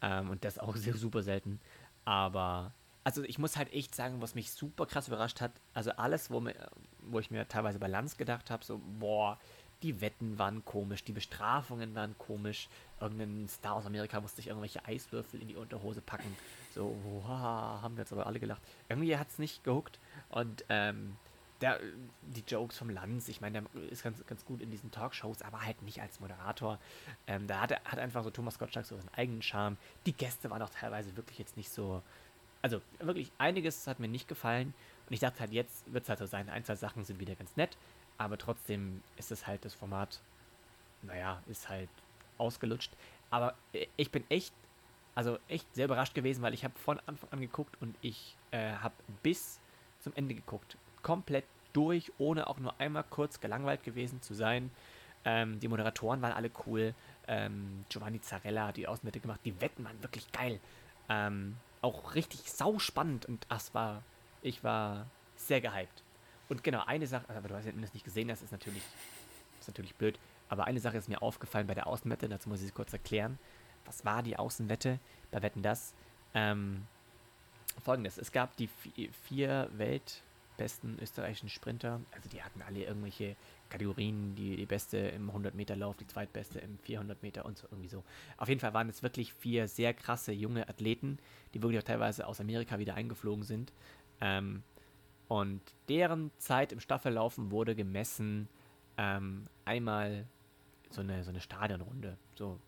Ähm, und das auch *laughs* sehr super selten. Aber also ich muss halt echt sagen, was mich super krass überrascht hat, also alles, wo, mir, wo ich mir teilweise bei Lanz gedacht habe, so, boah, die Wetten waren komisch, die Bestrafungen waren komisch, irgendein Star aus Amerika musste sich irgendwelche Eiswürfel in die Unterhose packen, so, wow, haben wir jetzt aber alle gelacht. Irgendwie hat es nicht gehuckt und ähm, der, die Jokes vom Lanz, ich meine, der ist ganz, ganz gut in diesen Talkshows, aber halt nicht als Moderator. Ähm, da hat, er, hat einfach so Thomas Gottschalk so seinen eigenen Charme. Die Gäste waren auch teilweise wirklich jetzt nicht so, also wirklich einiges hat mir nicht gefallen. Und ich dachte halt, jetzt wird es halt so sein, ein, zwei Sachen sind wieder ganz nett, aber trotzdem ist es halt das Format, naja, ist halt ausgelutscht. Aber ich bin echt, also echt sehr überrascht gewesen, weil ich habe von Anfang an geguckt und ich äh, habe bis zum Ende geguckt. Komplett durch, ohne auch nur einmal kurz gelangweilt gewesen zu sein. Ähm, die Moderatoren waren alle cool. Ähm, Giovanni Zarella hat die Außenwette gemacht. Die Wetten waren wirklich geil. Ähm, auch richtig sau spannend und das war, ich war sehr gehypt. Und genau, eine Sache, aber du hast ja das nicht gesehen, das ist natürlich, ist natürlich blöd, aber eine Sache ist mir aufgefallen bei der Außenwette, dazu muss ich es kurz erklären. Was war die Außenwette bei Wetten das? Ähm, Folgendes, es gab die vier weltbesten österreichischen Sprinter, also die hatten alle irgendwelche Kategorien, die, die beste im 100-Meter-Lauf, die zweitbeste im 400-Meter und so irgendwie so. Auf jeden Fall waren es wirklich vier sehr krasse junge Athleten, die wirklich auch teilweise aus Amerika wieder eingeflogen sind. Ähm, und deren Zeit im Staffellaufen wurde gemessen ähm, einmal so eine, so eine Stadionrunde. So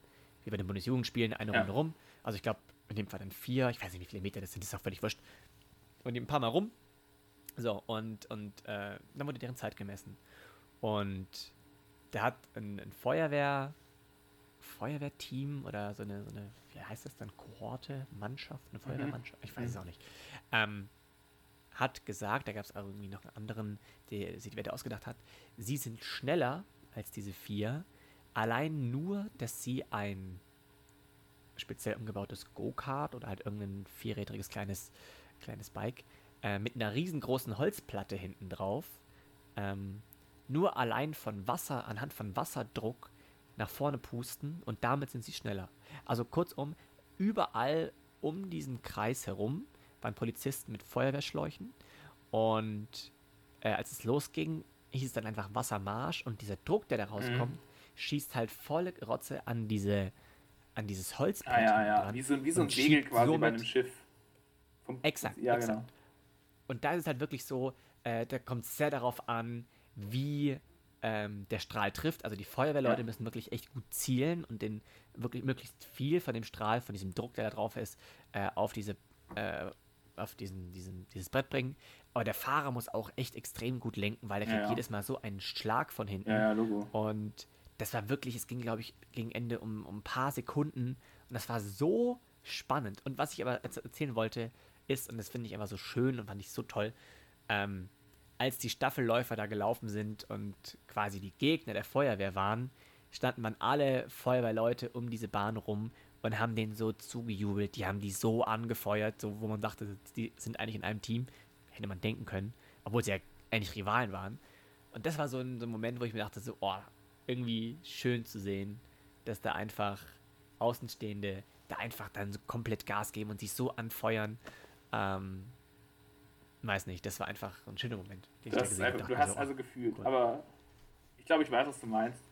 wie bei den Bundesjugendspielen, eine ja. Runde rum. Also ich glaube, in dem Fall dann vier, ich weiß nicht, wie viele Meter das sind, das ist auch völlig wurscht. Und ein paar Mal rum. So, und, und äh, dann wurde deren Zeit gemessen. Und der hat ein, ein Feuerwehr, Feuerwehrteam oder so eine, so eine, wie heißt das dann, Kohorte, Mannschaft, eine mhm. Feuerwehrmannschaft, ich weiß es mhm. auch nicht, ähm, hat gesagt, da gab es irgendwie noch einen anderen, der sich die Wette ausgedacht hat, sie sind schneller als diese vier, allein nur, dass sie ein speziell umgebautes Go-Kart oder halt irgendein vierrädriges kleines, kleines Bike äh, mit einer riesengroßen Holzplatte hinten drauf ähm, nur allein von Wasser, anhand von Wasserdruck nach vorne pusten und damit sind sie schneller. Also kurzum, überall um diesen Kreis herum waren Polizisten mit Feuerwehrschläuchen und äh, als es losging, hieß es dann einfach Wassermarsch und dieser Druck, der da rauskommt, mhm. schießt halt volle Rotze an diese an dieses Holzbrett. Ah, ja, ja, wie so, wie so ein Segel quasi bei einem Schiff. Vom, exakt, ja, exakt. Genau. Und da ist es halt wirklich so, äh, da kommt es sehr darauf an, wie ähm, der Strahl trifft. Also die Feuerwehrleute ja. müssen wirklich echt gut zielen und den wirklich möglichst viel von dem Strahl, von diesem Druck, der da drauf ist, äh, auf diese äh, auf diesen, diesen, dieses Brett bringen. Aber der Fahrer muss auch echt extrem gut lenken, weil er kriegt ja, jedes Mal so einen Schlag von hinten. Ja, Logo. Und das war wirklich, es ging, glaube ich, gegen Ende um, um ein paar Sekunden. Und das war so spannend. Und was ich aber erzählen wollte, ist, und das finde ich einfach so schön und fand ich so toll, ähm, als die Staffelläufer da gelaufen sind und quasi die Gegner der Feuerwehr waren, standen man alle Feuerwehrleute um diese Bahn rum und haben denen so zugejubelt. Die haben die so angefeuert, so wo man dachte, die sind eigentlich in einem Team. Hätte man denken können, obwohl sie ja eigentlich Rivalen waren. Und das war so ein, so ein Moment, wo ich mir dachte, so, oh, irgendwie schön zu sehen, dass da einfach Außenstehende da einfach dann so komplett Gas geben und sich so anfeuern. Ähm, weiß nicht, das war einfach ein schöner Moment. Ich da einfach, du hast so, also gefühlt, cool. aber ich glaube, ich weiß, was du meinst.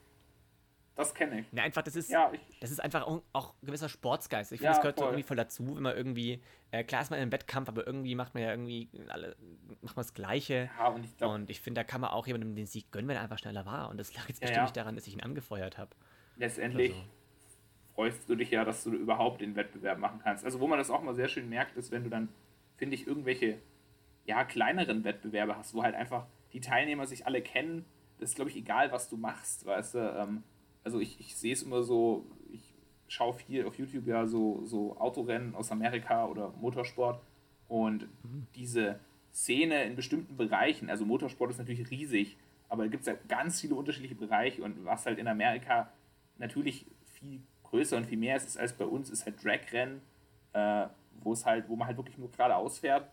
Das kenne ich. Ne, einfach, das ist, Ja, ich, das ist einfach auch, ein gewisser Sportsgeist. Ich Ja, finde, das gehört so voll. irgendwie voll dazu, wenn man irgendwie, äh, klar ist man im Wettkampf, aber irgendwie macht man ja irgendwie alle, macht man das Gleiche. ja, und ich Und ich finde, da kann man auch jemandem den Sieg gönnen, wenn er einfach schneller war. Und das lag jetzt Ja, bestimmt ja. nicht daran, dass ich ihn angefeuert habe. letztendlich Also. freust du dich ja, dass du überhaupt den Wettbewerb machen kannst. Also wo man das auch mal sehr schön merkt, ist, wenn du dann, finde ich, irgendwelche ja, kleineren Wettbewerbe hast, wo halt einfach die Teilnehmer sich alle kennen. Das ist, glaube ich, egal, was du machst, weißt du. Ähm, also ich, ich sehe es immer so, ich schaue viel auf YouTube ja so, so Autorennen aus Amerika oder Motorsport und diese Szene in bestimmten Bereichen, also Motorsport ist natürlich riesig, aber da gibt es ja ganz viele unterschiedliche Bereiche und was halt in Amerika natürlich viel größer und viel mehr ist als bei uns, ist halt Dragrennen, äh, wo es halt, wo man halt wirklich nur geradeaus fährt.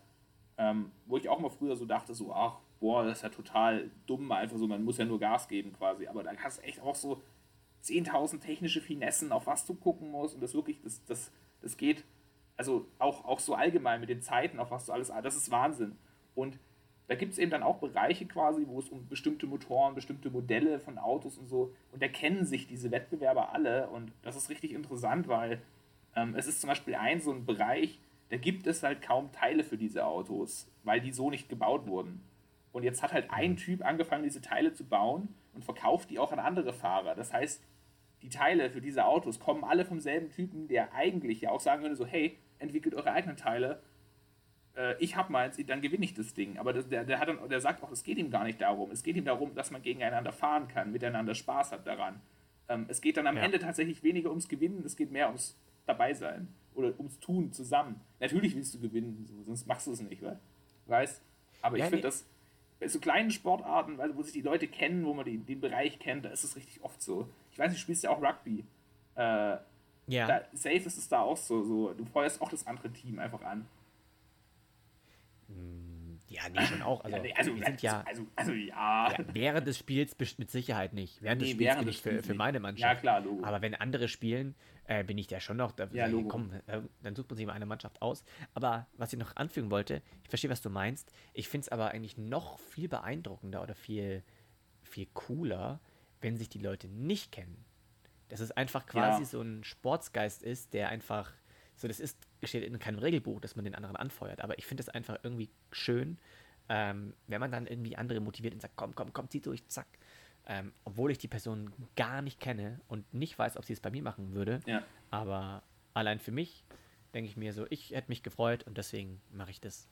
Ähm, wo ich auch mal früher so dachte, so, ach, boah, das ist ja total dumm, einfach so, man muss ja nur Gas geben quasi. Aber da hast du echt auch so 10.000 technische Finessen, auf was du gucken musst und das wirklich, das, das, das geht, also auch, auch so allgemein mit den Zeiten, auf was du alles, das ist Wahnsinn. Und da gibt es eben dann auch Bereiche quasi, wo es um bestimmte Motoren, bestimmte Modelle von Autos und so, und da kennen sich diese Wettbewerber alle und das ist richtig interessant, weil ähm, es ist zum Beispiel ein so ein Bereich, da gibt es halt kaum Teile für diese Autos, weil die so nicht gebaut wurden. Und jetzt hat halt ein Typ angefangen, diese Teile zu bauen und verkauft die auch an andere Fahrer. Das heißt, die Teile für diese Autos kommen alle vom selben Typen, der eigentlich ja auch sagen würde, so, hey, entwickelt eure eigenen Teile, äh, ich hab meins, dann gewinne ich das Ding. Aber der, der, hat dann, der sagt auch, es geht ihm gar nicht darum. Es geht ihm darum, dass man gegeneinander fahren kann, miteinander Spaß hat daran. Ähm, es geht dann am Ja. Ende tatsächlich weniger ums Gewinnen, es geht mehr ums Dabeisein oder ums Tun zusammen. Natürlich willst du gewinnen, so, sonst machst du es nicht, weil, weißt Aber Ja, ich finde nee. das, bei so kleinen Sportarten, weil, wo sich die Leute kennen, wo man die, den Bereich kennt, da ist es richtig oft so. Ich weiß, du spielst ja auch Rugby. Äh, Ja. da, safe ist es da auch so, so. Du feuerst auch das andere Team einfach an. Ja, nee, schon auch. Also, ja, also, wir sind ja, also, also ja. ja, während des Spiels mit Sicherheit nicht. Während des Nee, Spiels während bin des ich für, für meine Ja, Mannschaft. klar, Logo. Aber wenn andere spielen, äh, bin ich da schon noch. Da, Ja, Logo. komm, äh, dann sucht man sich mal eine Mannschaft aus. Aber was ich noch anfügen wollte, ich verstehe, was du meinst. Ich finde es aber eigentlich noch viel beeindruckender oder viel, viel cooler, wenn sich die Leute nicht kennen. Dass es einfach quasi Ja. so ein Sportsgeist ist, der einfach, so das ist, steht in keinem Regelbuch, dass man den anderen anfeuert. Aber ich finde es einfach irgendwie schön, ähm, wenn man dann irgendwie andere motiviert und sagt, komm, komm, komm, zieh durch, zack. Ähm, obwohl ich die Person gar nicht kenne und nicht weiß, ob sie es bei mir machen würde. Ja. Aber allein für mich denke ich mir so, ich hätte mich gefreut und deswegen mache ich das.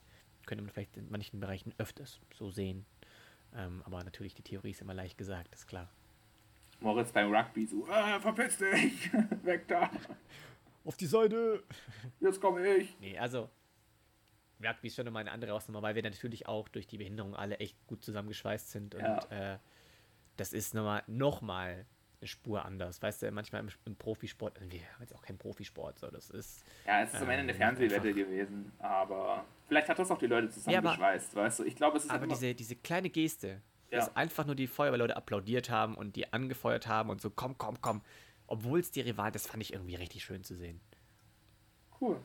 Könnte man vielleicht in manchen Bereichen öfters so sehen. Ähm, aber natürlich, die Theorie ist immer leicht gesagt, ist klar. Moritz beim Rugby so, äh, verpiss dich, *laughs* weg da, Auf die Seite! jetzt komme ich. Nee, also Rugby ist schon immer eine andere Ausnahme, weil wir natürlich auch durch die Behinderung alle echt gut zusammengeschweißt sind und Ja. äh, das ist nochmal noch mal eine Spur anders. Weißt du, manchmal im, im Profisport, also wir haben jetzt auch keinen Profisport, so das ist. Ja, es ist am Ende eine Ähm, Fernsehwette gewesen, aber vielleicht hat das auch die Leute Ja, aber- zusammengeschweißt, weißt du? Ich glaube, es ist Aber diese, diese kleine Geste, Ja. dass einfach nur die Feuerwehrleute applaudiert haben und die angefeuert haben und so, komm, komm, komm. Obwohl es die Rivalen, das fand ich irgendwie richtig schön zu sehen. cool.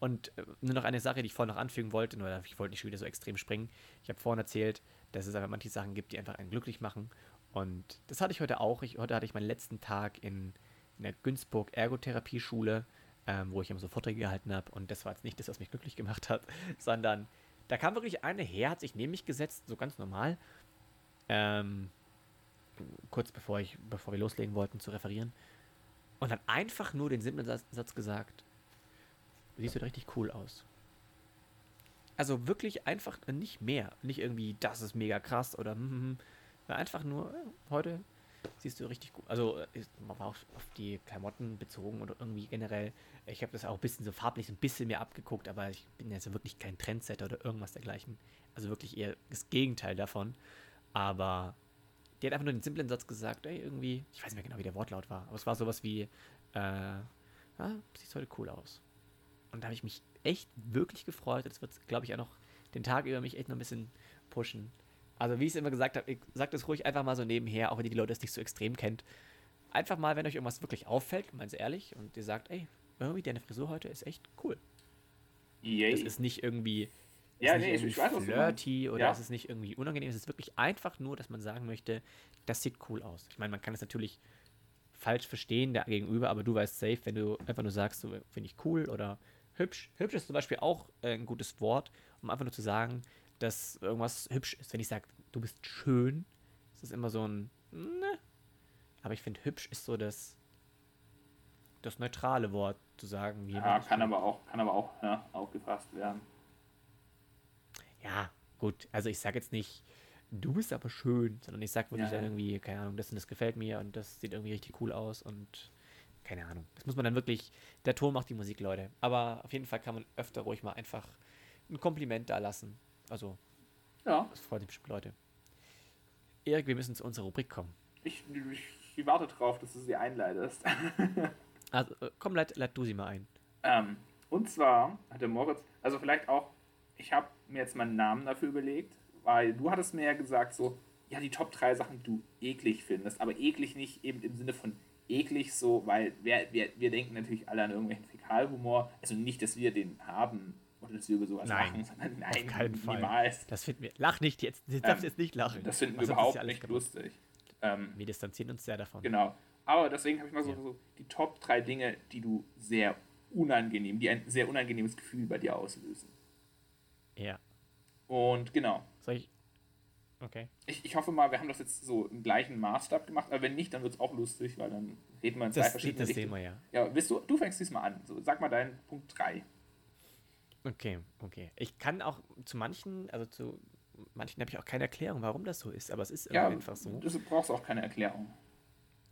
Und äh, nur noch eine Sache, die ich vorhin noch anfügen wollte, nur ich wollte nicht schon wieder so extrem springen. Ich habe vorhin erzählt, dass es einfach manche Sachen gibt, die einfach einen glücklich machen. Und das hatte ich heute auch. Ich, heute hatte ich meinen letzten Tag in, in der Günzburg Ergotherapie-Schule, ähm, wo ich immer so Vorträge gehalten habe. Und das war jetzt nicht das, was mich glücklich gemacht hat, *laughs* sondern da kam wirklich eine her, hat sich neben mich gesetzt, so ganz normal. Ähm, kurz bevor, ich, bevor wir loslegen wollten zu referieren. Und hat einfach nur den simplen Satz, gesagt, du siehst heute richtig cool aus. Also wirklich einfach nicht mehr. Nicht irgendwie, das ist mega krass oder. Sondern einfach nur, heute siehst du richtig gut. Also äh, man war auch auf die Klamotten bezogen oder irgendwie generell. Ich habe das auch ein bisschen so farblich so ein bisschen mehr abgeguckt, aber ich bin jetzt wirklich kein Trendsetter oder irgendwas dergleichen. Also wirklich eher das Gegenteil davon. Aber die hat einfach nur den simplen Satz gesagt, ey, irgendwie, ich weiß nicht mehr genau, wie der Wortlaut war, aber es war sowas wie, äh, ah, siehst heute cool aus. Und da habe ich mich echt wirklich gefreut. Das wird, glaube ich, auch noch den Tag über mich echt noch ein bisschen pushen. Also, wie ich es immer gesagt habe, ich sage das ruhig einfach mal so nebenher, auch wenn die Leute es nicht so extrem kennt. Einfach mal, wenn euch irgendwas wirklich auffällt, meint ehrlich, und ihr sagt, ey, irgendwie deine Frisur heute ist echt cool. Yay. Das ist nicht irgendwie Ja, nee, ich- weiß, was flirty oder Ja. es ist nicht irgendwie unangenehm. Es ist wirklich einfach nur, dass man sagen möchte, das sieht cool aus. Ich meine, man kann es natürlich falsch verstehen der gegenüber, aber du weißt safe, wenn du einfach nur sagst, so finde ich cool oder hübsch. Hübsch ist zum Beispiel auch äh, ein gutes Wort, um einfach nur zu sagen, dass irgendwas hübsch ist. Wenn ich sage, du bist schön, ist das immer so ein, ne. Aber ich finde, hübsch ist so das, das neutrale Wort, zu sagen, Ja, kann aber auch, kann aber auch ja, aufgefasst werden. Ja, gut. Also ich sage jetzt nicht, du bist aber schön, sondern ich sage wirklich Ja, dann irgendwie, keine Ahnung, das und das gefällt mir und das sieht irgendwie richtig cool aus und keine Ahnung. Das muss man dann wirklich, der Ton macht die Musik, Leute. Aber auf jeden Fall kann man öfter ruhig mal einfach ein Kompliment da lassen. Also, Ja, das freut mich bestimmt Leute. Erik, wir müssen zu unserer Rubrik kommen. ich, ich, ich warte drauf, dass du sie einleitest. *laughs* Also, äh, komm, leit, leit du sie mal ein. ähm, und zwar hatte Moritz, also vielleicht auch, ich habe mir jetzt mal einen Namen dafür überlegt, weil du hattest mir ja gesagt, so, ja, die Top 3 Sachen, die du eklig findest, aber eklig nicht eben im Sinne von eklig so, weil wir, wir, wir denken natürlich alle an irgendwelchen Fäkalhumor, also nicht, dass wir den haben oder dass wir über sowas Nein, lachen, sondern nein, Auf keinen Fall. niemals. Das finden wir. Lach nicht jetzt. Du darfst jetzt nicht lachen. Das finden wir Was überhaupt nicht gemacht? lustig. Ähm, Wir distanzieren uns sehr davon. Genau. Aber deswegen habe ich mal so, Ja. so die Top 3 Dinge, die du sehr unangenehm, die ein sehr unangenehmes Gefühl bei dir auslösen. Und genau. Soll ich. Okay. Ich, ich hoffe mal, wir haben das jetzt so im gleichen Maßstab gemacht, aber wenn nicht, dann wird es auch lustig, weil dann reden wir in zwei Das, verschiedene das wir ja. Ja, willst du, du fängst diesmal an. So, sag mal deinen Punkt 3. Okay, okay. Ich kann auch zu manchen, also zu manchen habe ich auch keine Erklärung, warum das so ist, aber es ist Ja, einfach so. du brauchst auch keine Erklärung.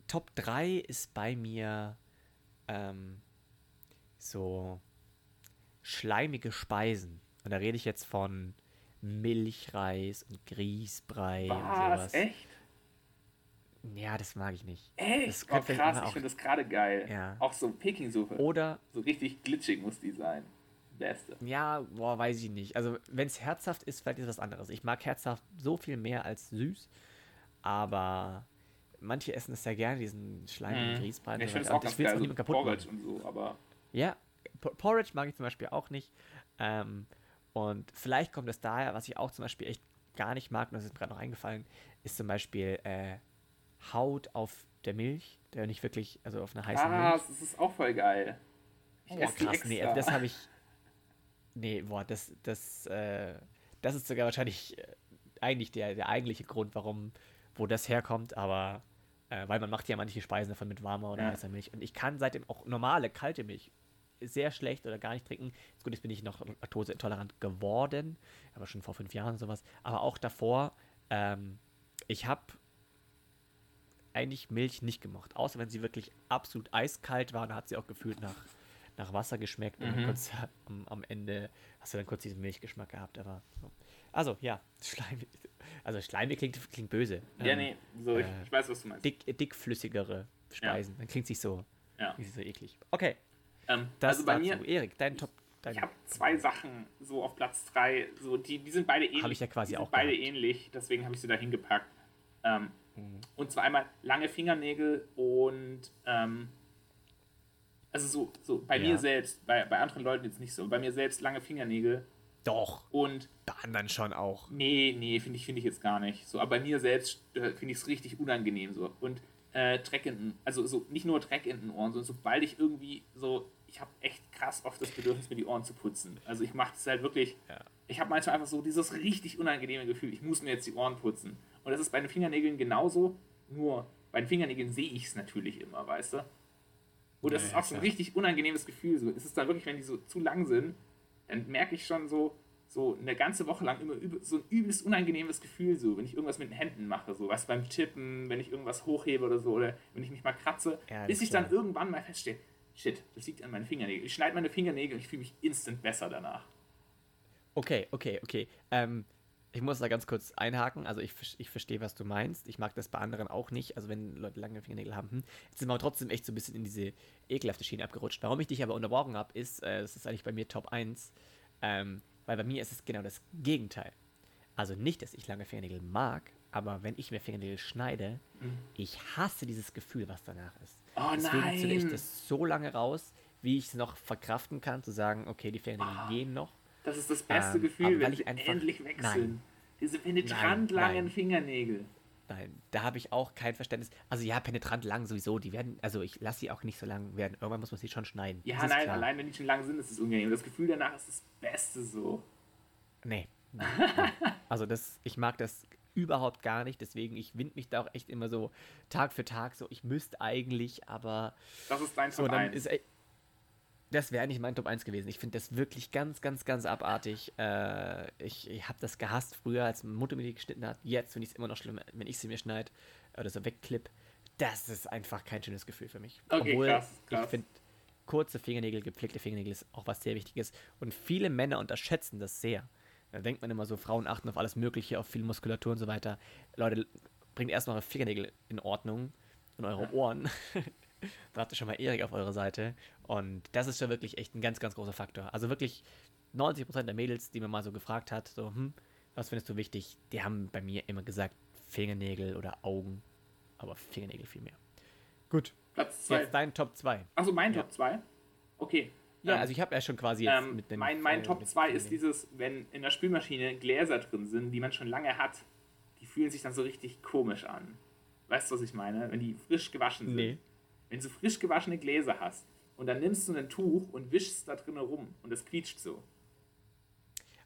Top 3 ist bei mir ähm, so schleimige Speisen. Und da rede ich jetzt von Milchreis und Grießbrei und Was? sowas. Echt? Ja, das mag ich nicht. Echt? Das Oh, krass, ich finde das gerade geil. Ja. Auch so Peking-Suppe. Oder So richtig glitschig muss die sein. Beste. Ja, boah, weiß ich nicht. Also, wenn es herzhaft ist, vielleicht ist was anderes. Ich mag herzhaft so viel mehr als süß, aber manche essen es sehr gerne, diesen schleimigen Mhm. Grießbrei. Ja, und ich finde es auch Und ganz geil, auch so niemand kaputt Porridge machen. und so, aber Ja, Porridge mag ich zum Beispiel auch nicht. Ähm, und vielleicht kommt es daher, was ich auch zum Beispiel echt gar nicht mag, und das ist mir gerade noch eingefallen, ist zum Beispiel äh, Haut auf der Milch, der nicht wirklich, also auf einer heißen ah, Milch. das ist auch voll geil. Ich Oh, krass, nee, extra. das habe ich. Nee, boah, das, das, äh, das ist sogar wahrscheinlich äh, eigentlich der, der eigentliche Grund, warum, wo das herkommt, aber äh, weil man macht ja manche Speisen davon mit warmer oder Ja. heißer Milch. Und ich kann seitdem auch normale, kalte Milch sehr schlecht oder gar nicht trinken. Jetzt gut, jetzt bin ich noch laktoseintolerant geworden, aber schon vor fünf Jahren und sowas. Aber auch davor, ähm, ich habe eigentlich Milch nicht gemocht. Außer wenn sie wirklich absolut eiskalt war, dann hat sie auch gefühlt nach, nach Wasser geschmeckt. Und Mhm. kurz *laughs* am, am Ende hast du dann kurz diesen Milchgeschmack gehabt. Aber so. Also, ja, *laughs* schleimig. Also, schleimig klingt, klingt böse. Ja, Ähm, nee, so, ich, äh, ich weiß, was du meinst. Dick, dickflüssigere Speisen. Dann klingt sich so, Ja. so eklig. Okay, Ähm, das also bei dazu. mir, Erik, dein Top. Dein ich habe zwei Sachen so auf Platz 3, so, die, die sind beide ähnlich. Hab ich ja quasi die sind auch beide gehabt. ähnlich, deswegen habe ich sie da hingepackt. Ähm, Mhm. Und zwar einmal lange Fingernägel und ähm, also so, so bei Ja. mir selbst, bei, bei anderen Leuten jetzt nicht so, bei mir selbst lange Fingernägel Doch, und bei anderen schon auch. Nee, nee, finde ich, finde ich jetzt gar nicht. So, aber bei mir selbst äh, finde ich es richtig unangenehm so. Und äh, Dreck in also so nicht nur Dreck in den Ohren, sondern sobald ich irgendwie so, ich habe echt krass oft das Bedürfnis, mir die Ohren zu putzen. Also ich mache das halt wirklich, Ja. ich habe manchmal einfach so dieses richtig unangenehme Gefühl, ich muss mir jetzt die Ohren putzen. Und das ist bei den Fingernägeln genauso, nur bei den Fingernägeln sehe ich es natürlich immer, weißt du? Und das Ja, ist auch so ein richtig unangenehmes Gefühl. So, es ist dann wirklich, wenn die so zu lang sind, dann merke ich schon so, so eine ganze Woche lang immer so ein übelst unangenehmes Gefühl, so, wenn ich irgendwas mit den Händen mache, so, was beim Tippen, wenn ich irgendwas hochhebe oder so, oder wenn ich mich mal kratze, Ja, bis ich dann klar. irgendwann mal feststelle, shit, das liegt an meinen Fingernägeln. Ich schneide meine Fingernägel und ich fühle mich instant besser danach. Okay, okay, okay. Ähm, ich muss da ganz kurz einhaken. Also ich, ich verstehe, was du meinst. Ich mag das bei anderen auch nicht. Also wenn Leute lange Fingernägel haben. Hm. Jetzt sind wir trotzdem echt so ein bisschen in diese ekelhafte Schiene abgerutscht. Warum ich dich aber unterbrochen habe, ist, äh, das ist eigentlich bei mir Top 1. Ähm, weil bei mir ist es genau das Gegenteil. Also nicht, dass ich lange Fingernägel mag, aber wenn ich mir Fingernägel schneide, ich hasse dieses Gefühl, was danach ist. Mhm. Oh Deswegen ziehe ich nein. das so lange raus, wie ich es noch verkraften kann, zu sagen, okay, die Fingernägel Ah. gehen noch. Das ist das beste Ähm, Gefühl, wenn ich sie einfach- endlich wechseln. Nein. Diese penetrant Nein, langen nein. Fingernägel. Nein, da habe ich auch kein Verständnis. Also ja, penetrant lang sowieso. Die werden, also ich lasse sie auch nicht so lang werden. Irgendwann muss man sie schon schneiden. Ja, Das nein, allein wenn die schon lang sind, ist es unangenehm. Das Gefühl danach ist das Beste so. Nee. *laughs* nee, nee. Also das, ich mag das überhaupt gar nicht. Deswegen, ich wind mich da auch echt immer so Tag für Tag so. Ich müsste eigentlich, aber Das ist dein Top dann 1. ist ey, das wäre eigentlich mein Top 1 gewesen. Ich finde das wirklich ganz, ganz, ganz abartig. Äh, ich ich habe das gehasst früher, als Mutter mir die geschnitten hat. Jetzt finde ich es immer noch schlimm, wenn ich sie mir schneide oder so wegklipp. Das ist einfach kein schönes Gefühl für mich. Okay, Obwohl krass, krass. ich finde, kurze Fingernägel, gepflegte Fingernägel ist auch was sehr Wichtiges. Und viele Männer unterschätzen das sehr. Da denkt man immer so, Frauen achten auf alles Mögliche, auf viel Muskulatur und so weiter. Leute, bringt erstmal eure Fingernägel in Ordnung und eure Ohren. *laughs* da habt ihr schon mal Erik auf eurer Seite. Und das ist schon wirklich echt ein ganz, ganz großer Faktor. Also wirklich 90% der Mädels, die mir mal so gefragt hat, so, hm, was findest du wichtig? Die haben bei mir immer gesagt, Fingernägel oder Augen. Aber Fingernägel viel mehr. Gut. Platz 2. Jetzt dein Top 2. Achso, mein Ja. Top 2? Okay. Ja, Ähm, also ich habe ja schon quasi jetzt ähm, mit dem. mein mein äh, Top mit 2 ist dieses, wenn in der Spülmaschine Gläser drin sind, die man schon lange hat, die fühlen sich dann so richtig komisch an. Weißt du, was ich meine? Wenn die frisch gewaschen sind. Nee. Wenn du frisch gewaschene Gläser hast und dann nimmst du ein Tuch und wischst da drin rum und es quietscht so.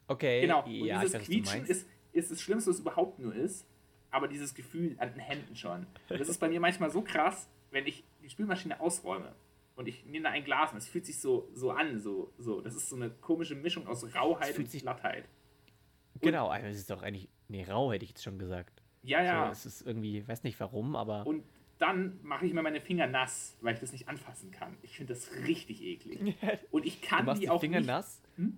Okay, Genau. Und ja, dieses weiß, Quietschen ist, ist das Schlimmste, was überhaupt nur ist, aber dieses Gefühl an den Händen schon. Und das ist bei mir manchmal so krass, wenn ich die Spülmaschine ausräume und ich nehme da ein Glas und es fühlt sich so, so an, so, so. Das ist so eine komische Mischung aus Rauheit fühlt und Glattheit. Genau, also es ist doch eigentlich. Nee, rau hätte ich jetzt schon gesagt. Ja, ja. So, es ist irgendwie, weiß nicht warum, aber. und dann mache ich mir meine Finger nass, weil ich das nicht anfassen kann. Ich finde das richtig eklig. *laughs* Und ich du kann machst die die auch Finger nicht. nass. Hm?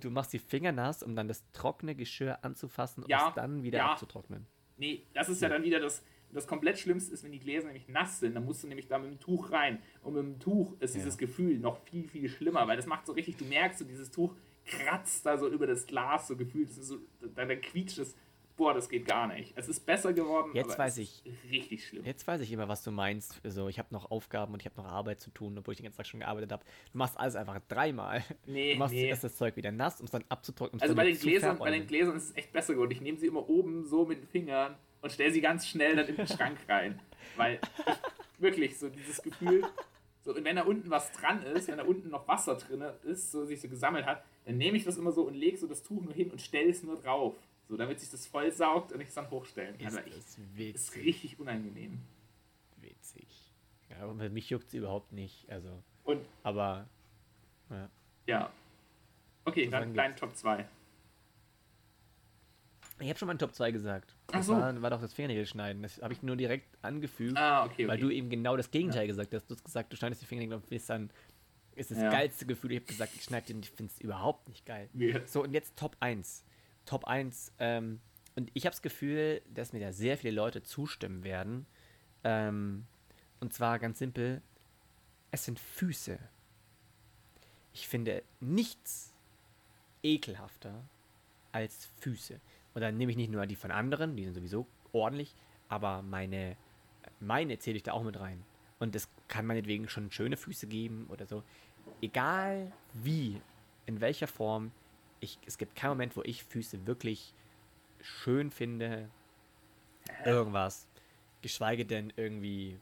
Du machst die Finger nass, um dann das trockene Geschirr anzufassen Ja, und es dann wieder ja. abzutrocknen. Nee, das ist ja dann wieder das, das komplett Schlimmste ist, wenn die Gläser nämlich nass sind, dann musst du nämlich da mit dem Tuch rein. Und mit dem Tuch ist Ja. dieses Gefühl noch viel, viel schlimmer, weil das macht so richtig, du merkst so, dieses Tuch kratzt da so über das Glas, so gefühlt, so, dann, dann quietscht es. Boah, das geht gar nicht. Es ist besser geworden, Jetzt aber weiß es ist richtig schlimm. Jetzt weiß ich immer, was du meinst. So, ich habe noch Aufgaben und ich habe noch Arbeit zu tun, obwohl ich den ganzen Tag schon gearbeitet habe. Du machst alles einfach dreimal. Nee, Du machst nee. erst das Zeug wieder nass, um es dann abzutrocknen. Also bei den, Gläsern, bei den Gläsern ist es echt besser geworden. Ich nehme sie immer oben so mit den Fingern und stelle sie ganz schnell dann in den Schrank rein. Weil ich, wirklich so dieses Gefühl, so, und wenn da unten was dran ist, wenn da unten noch Wasser drin ist, so sich so gesammelt hat, dann nehme ich das immer so und lege so das Tuch nur hin und stelle es nur drauf. So, damit sich das voll saugt und ich es dann hochstellen kann. Ist ich, das das ist witzig. richtig unangenehm. Witzig. Ja, aber mich juckt es überhaupt nicht. Also, Und aber. Ja. ja. Okay, So dann geht's. Top 2. Ich habe schon mal einen Top 2 gesagt. Das so. war, war doch das Fingernägel schneiden. Das habe ich nur direkt angefügt, Ah, okay, okay. weil du eben genau das Gegenteil gesagt hast. Du hast gesagt, du schneidest die Fingernägel und bist dann. Ist das Ja. geilste Gefühl. Ich habe gesagt, ich schneide den und ich finde es überhaupt nicht geil. Ja. So, und jetzt Top 1. Top 1. Ähm, und ich habe das Gefühl, dass mir da sehr viele Leute zustimmen werden. Ähm, und zwar ganz simpel: Es sind Füße. Ich finde nichts ekelhafter als Füße. Und dann nehme ich nicht nur die von anderen, die sind sowieso ordentlich, aber meine, meine zähle ich da auch mit rein. Und es kann meinetwegen schon schöne Füße geben oder so. Egal wie, in welcher Form, ich, es gibt keinen Moment, wo ich Füße wirklich schön finde. Irgendwas. Geschweige denn irgendwie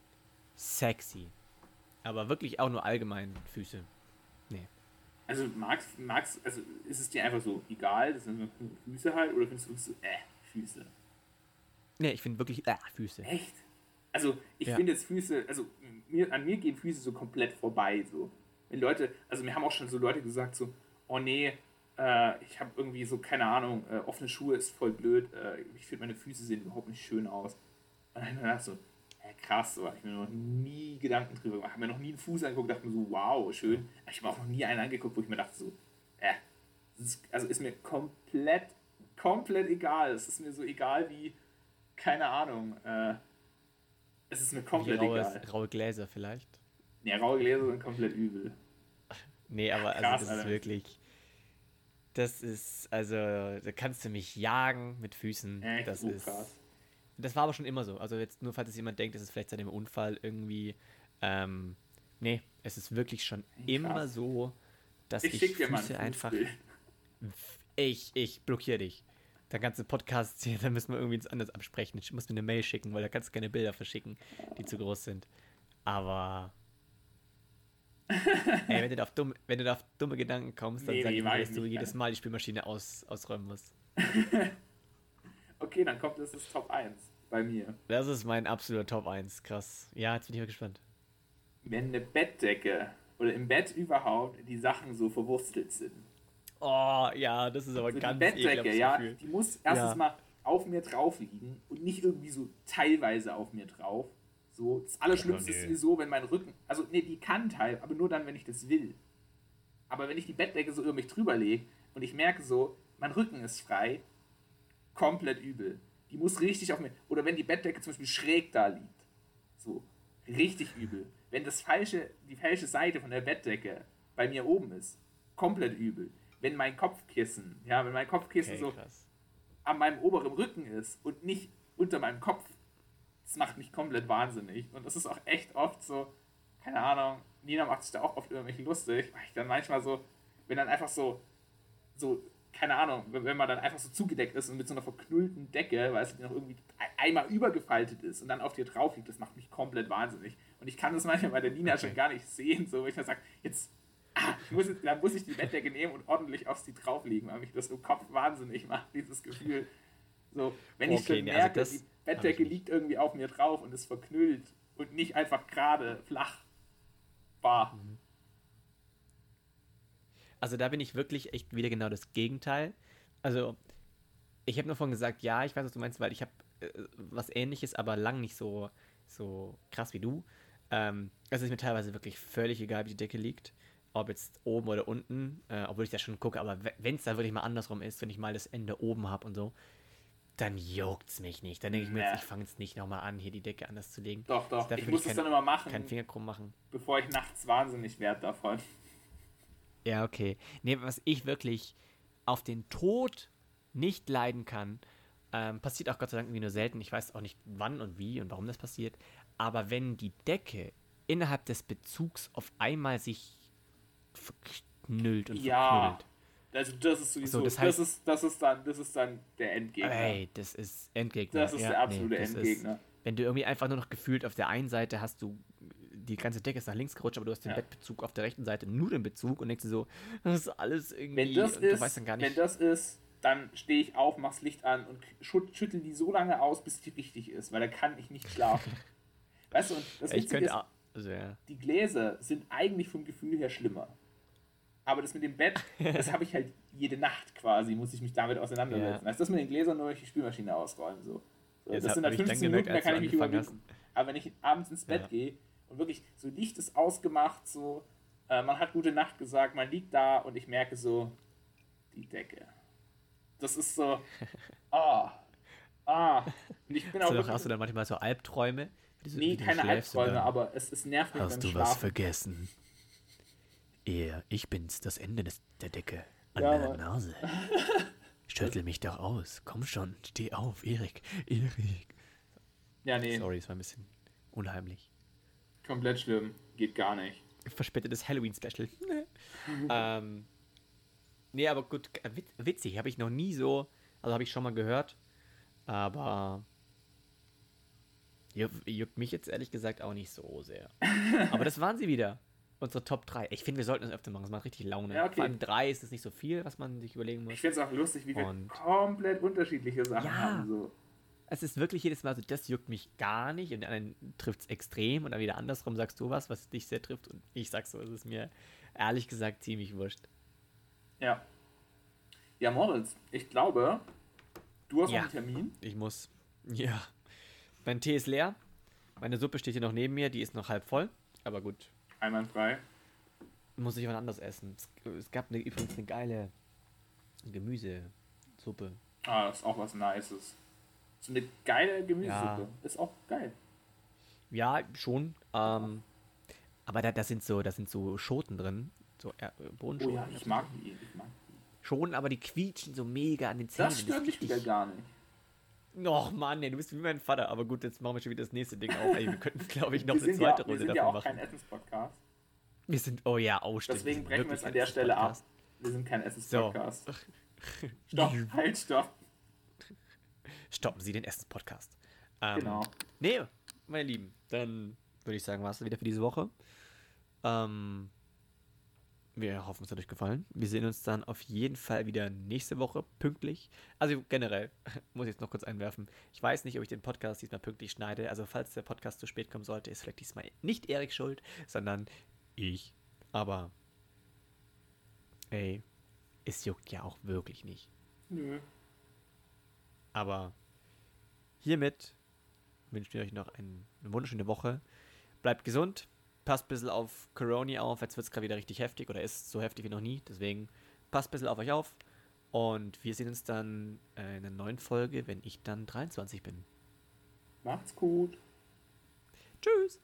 sexy. Aber wirklich auch nur allgemein Füße. Also magst, magst, also ist es dir einfach so egal, das sind nur Füße halt, oder findest du so, äh, Füße? Nee, ich finde wirklich äh, Füße. Echt? Also ich Ja. finde jetzt Füße, also mir, an mir gehen Füße so komplett vorbei, so. Wenn Leute, also mir haben auch schon so Leute gesagt so, oh nee, äh, ich habe irgendwie so, keine Ahnung, äh, offene Schuhe ist voll blöd, äh, ich finde meine Füße sehen überhaupt nicht schön aus. Und dann hab ich so, krass, hab ich mir noch nie Gedanken drüber gemacht, habe mir noch nie einen Fuß angeguckt, dachte mir so, wow, schön. Aber ich habe auch noch nie einen angeguckt, wo ich mir dachte so, äh, ist, also ist mir komplett, komplett egal. Es ist mir so egal wie, keine Ahnung, äh, es ist mir komplett raue, egal. raue Gläser vielleicht. Ja, raue Gläser sind komplett übel. *laughs* Nee, aber Krass, also das Alter. ist wirklich. Das ist, also, da kannst du mich jagen mit Füßen. Echt das so ist. krass. Das war aber schon immer so. Also jetzt nur, falls es jemand denkt, es ist vielleicht seit dem Unfall irgendwie. Ähm, nee, es ist wirklich schon Ey, immer krass. so, dass Ich ich, mal Füße ein einfach. Ich, ich blockiere dich. Der ganze Podcast hier, *laughs* da müssen wir irgendwie anders absprechen. Ich muss mir eine Mail schicken, weil da kannst du keine Bilder verschicken, die zu groß sind. Aber. *laughs* Ey, wenn du, da auf dumme, wenn du auf dumme Gedanken kommst, dann Nee, sag nee, ich mir, weiß dass du jedes. Mal die Spielmaschine aus, ausräumen musst. *laughs* Okay, dann kommt das ist Top 1 bei mir. Das ist mein absoluter Top 1. Krass. Ja, jetzt bin ich mal gespannt. Wenn eine Bettdecke oder im Bett überhaupt die Sachen so verwurstelt sind. Oh, ja, das ist aber So die ganz Bettdecke, ekelhaftes ja, Gefühl. die muss erstens Ja. mal auf mir drauf liegen und nicht irgendwie so teilweise auf mir drauf. So, das Allerschlimmste Oh, nee. ist sowieso, wenn mein Rücken, also nee, die kann teil, aber nur dann, wenn ich das will. Aber wenn ich die Bettdecke so über mich drüber lege und ich merke so, mein Rücken ist frei, komplett übel. Die muss richtig auf mir, oder wenn die Bettdecke zum Beispiel schräg da liegt, so, richtig übel. Wenn das falsche, die falsche Seite von der Bettdecke bei mir oben ist, komplett übel. Wenn mein Kopfkissen, ja, wenn mein Kopfkissen Okay, so krass. an meinem oberen Rücken ist und nicht unter meinem Kopf, das macht mich komplett wahnsinnig. Und das ist auch echt oft so, keine Ahnung, Nina macht sich da auch oft über mich lustig, weil ich dann manchmal so, wenn dann einfach so, so, keine Ahnung, wenn man dann einfach so zugedeckt ist und mit so einer verknüllten Decke, weißt du, die noch irgendwie ein- einmal übergefaltet ist und dann auf dir drauf liegt, das macht mich komplett wahnsinnig. Und ich kann das manchmal bei der Nina Okay. schon gar nicht sehen, so, wenn ich dann sage, jetzt, ah, ich muss jetzt, dann muss ich die Bettdecke nehmen und ordentlich auf sie drauflegen, weil mich das im Kopf wahnsinnig macht, dieses Gefühl. So, wenn ich Okay, schon nee, also merke, das die ich Bettdecke liegt irgendwie auf mir drauf und ist verknüllt und nicht einfach gerade flach. Bah. Mhm. Also da bin ich wirklich echt wieder genau das Gegenteil. Also ich habe nur vorhin gesagt, ja, ich weiß, was du meinst, weil ich habe äh, was ähnliches, aber lang nicht so, so krass wie du. Ähm, es ist mir teilweise wirklich völlig egal, wie die Decke liegt. Ob jetzt oben oder unten, äh, obwohl ich da schon gucke, aber wenn es dann wirklich mal andersrum ist, wenn ich mal das Ende oben habe und so, dann juckt's mich nicht. Dann denke ich mir jetzt, ich fange jetzt nicht nochmal an, hier die Decke anders zu legen. Doch, doch. darf Ich muss das kein- dann immer machen, Keinen Finger krumm machen. bevor ich nachts wahnsinnig werde davon. Ja, okay. Nee, was ich wirklich auf den Tod nicht leiden kann, ähm, passiert auch Gott sei Dank irgendwie nur selten. Ich weiß auch nicht wann und wie und warum das passiert. Aber wenn die Decke innerhalb des Bezugs auf einmal sich verknüllt und Ja. verknüllt. Also das ist sowieso, So, das, das heißt- ist, das ist dann, das ist dann der Endgegner. Ey, das ist Endgegner. das ist Ja, der absolute nee, das Endgegner. Ist, wenn du irgendwie einfach nur noch gefühlt auf der einen Seite hast du die ganze Decke ist nach links gerutscht, aber du hast den Ja. Bettbezug auf der rechten Seite nur den Bezug und denkst dir so, das ist alles irgendwie. Wenn das ist, du weißt dann gar nicht. wenn das ist, dann stehe ich auf, mach's Licht an und schüt- schüttel die so lange aus, bis die richtig ist, weil da kann ich nicht schlafen. *laughs* weißt du, und das ich Witzige ist, also, ja. die Gläser sind eigentlich vom Gefühl her schlimmer. Aber das mit dem Bett, das habe ich halt jede Nacht quasi, muss ich mich damit auseinandersetzen. Ja. Also das mit den Gläsern nur durch die Spülmaschine ausräumen. So. So, Das sind dann 15 gemerkt, Minuten, da kann ich mich überwinden. Aber wenn ich abends ins Bett Ja. gehe und wirklich so Licht ist ausgemacht, so, äh, man hat gute Nacht gesagt, man liegt da und ich merke so, die Decke. Das ist so, *laughs* ah, ah. Und ich bin auch Hast du, doch, hast du dann manchmal so Albträume? So- nee, keine Albträume, aber es, es nervt mich Hast du was Schlafen. vergessen? Er, ich bin's, das Ende des, der Decke. An Ja, Mann. Nase. *laughs* Schüttel mich doch aus. Komm schon, steh auf, Erik. Erik. Ja, nee, Sorry, es war ein bisschen unheimlich. Komplett schlimm. Geht gar nicht. Verspätetes Halloween-Special. *laughs* ähm, nee, aber gut, äh, wit- witzig. Habe ich noch nie so, also habe ich schon mal gehört. Aber juckt, mich jetzt ehrlich gesagt auch nicht so sehr. *laughs* aber das waren sie wieder. Unsere Top 3. Ich finde, wir sollten das öfter machen. Es macht richtig Laune. Ja, okay. Vor allem 3 ist es nicht so viel, was man sich überlegen muss. Ich finde es auch lustig, wie wir Und- komplett unterschiedliche Sachen Ja. haben. So. Es ist wirklich jedes Mal so, das juckt mich gar nicht und anderen trifft es extrem und dann wieder andersrum sagst du was, was dich sehr trifft und ich sag so, es ist mir ehrlich gesagt ziemlich wurscht. Ja. Ja, Moritz, ich glaube, du hast Ja. noch einen Termin. Ich muss. Ja. Mein Tee ist leer. Meine Suppe steht hier noch neben mir, die ist noch halb voll. Aber gut, Einwandfrei. muss ich wann anders essen. Es, es gab eine, übrigens eine geile Gemüsesuppe. Ah, das ist auch was Nices. So eine geile Gemüsesuppe. Ja. Ist auch geil. Ja, schon. Ähm, aber da, da sind so, da sind so Schoten drin. So äh, Oh Bohnenschoten. ja, ich mag die. Ich mag die. Schon, aber die quietschen so mega an den Zähnen. Das stört mich wieder gar nicht. Och Mann, ey, du bist wie mein Vater. Aber gut, jetzt machen wir schon wieder das nächste Ding auf. Ey, wir könnten, glaube ich, noch wir eine sind, ja, zweite wir Runde sind ja davon auch kein machen. Essenspodcast. Wir sind, oh ja, oh stimmt. Deswegen sind brechen wir es an der Stelle ab. Wir sind kein Essens-Podcast. So. *laughs* stopp, halt, stopp. Stoppen Sie den Essens-Podcast. Ähm, genau. Nee, meine Lieben, dann würde ich sagen, war es wieder für diese Woche. Ähm, wir hoffen, es hat euch gefallen. Wir sehen uns dann auf jeden Fall wieder nächste Woche pünktlich. Also generell, *laughs* muss ich jetzt noch kurz einwerfen. Ich weiß nicht, ob ich den Podcast diesmal pünktlich schneide. Also falls der Podcast zu spät kommen sollte, ist vielleicht diesmal nicht Erik schuld, sondern ich. Aber, ey, es juckt ja auch wirklich nicht. Nö. Aber hiermit wünschen wir euch noch eine wunderschöne Woche. Bleibt gesund passt ein bisschen auf Corona auf. Jetzt wird es gerade wieder richtig heftig oder ist so heftig wie noch nie. Deswegen passt ein bisschen auf euch auf. Und wir sehen uns dann in einer neuen Folge, wenn ich dann 23 bin. Macht's gut. Tschüss.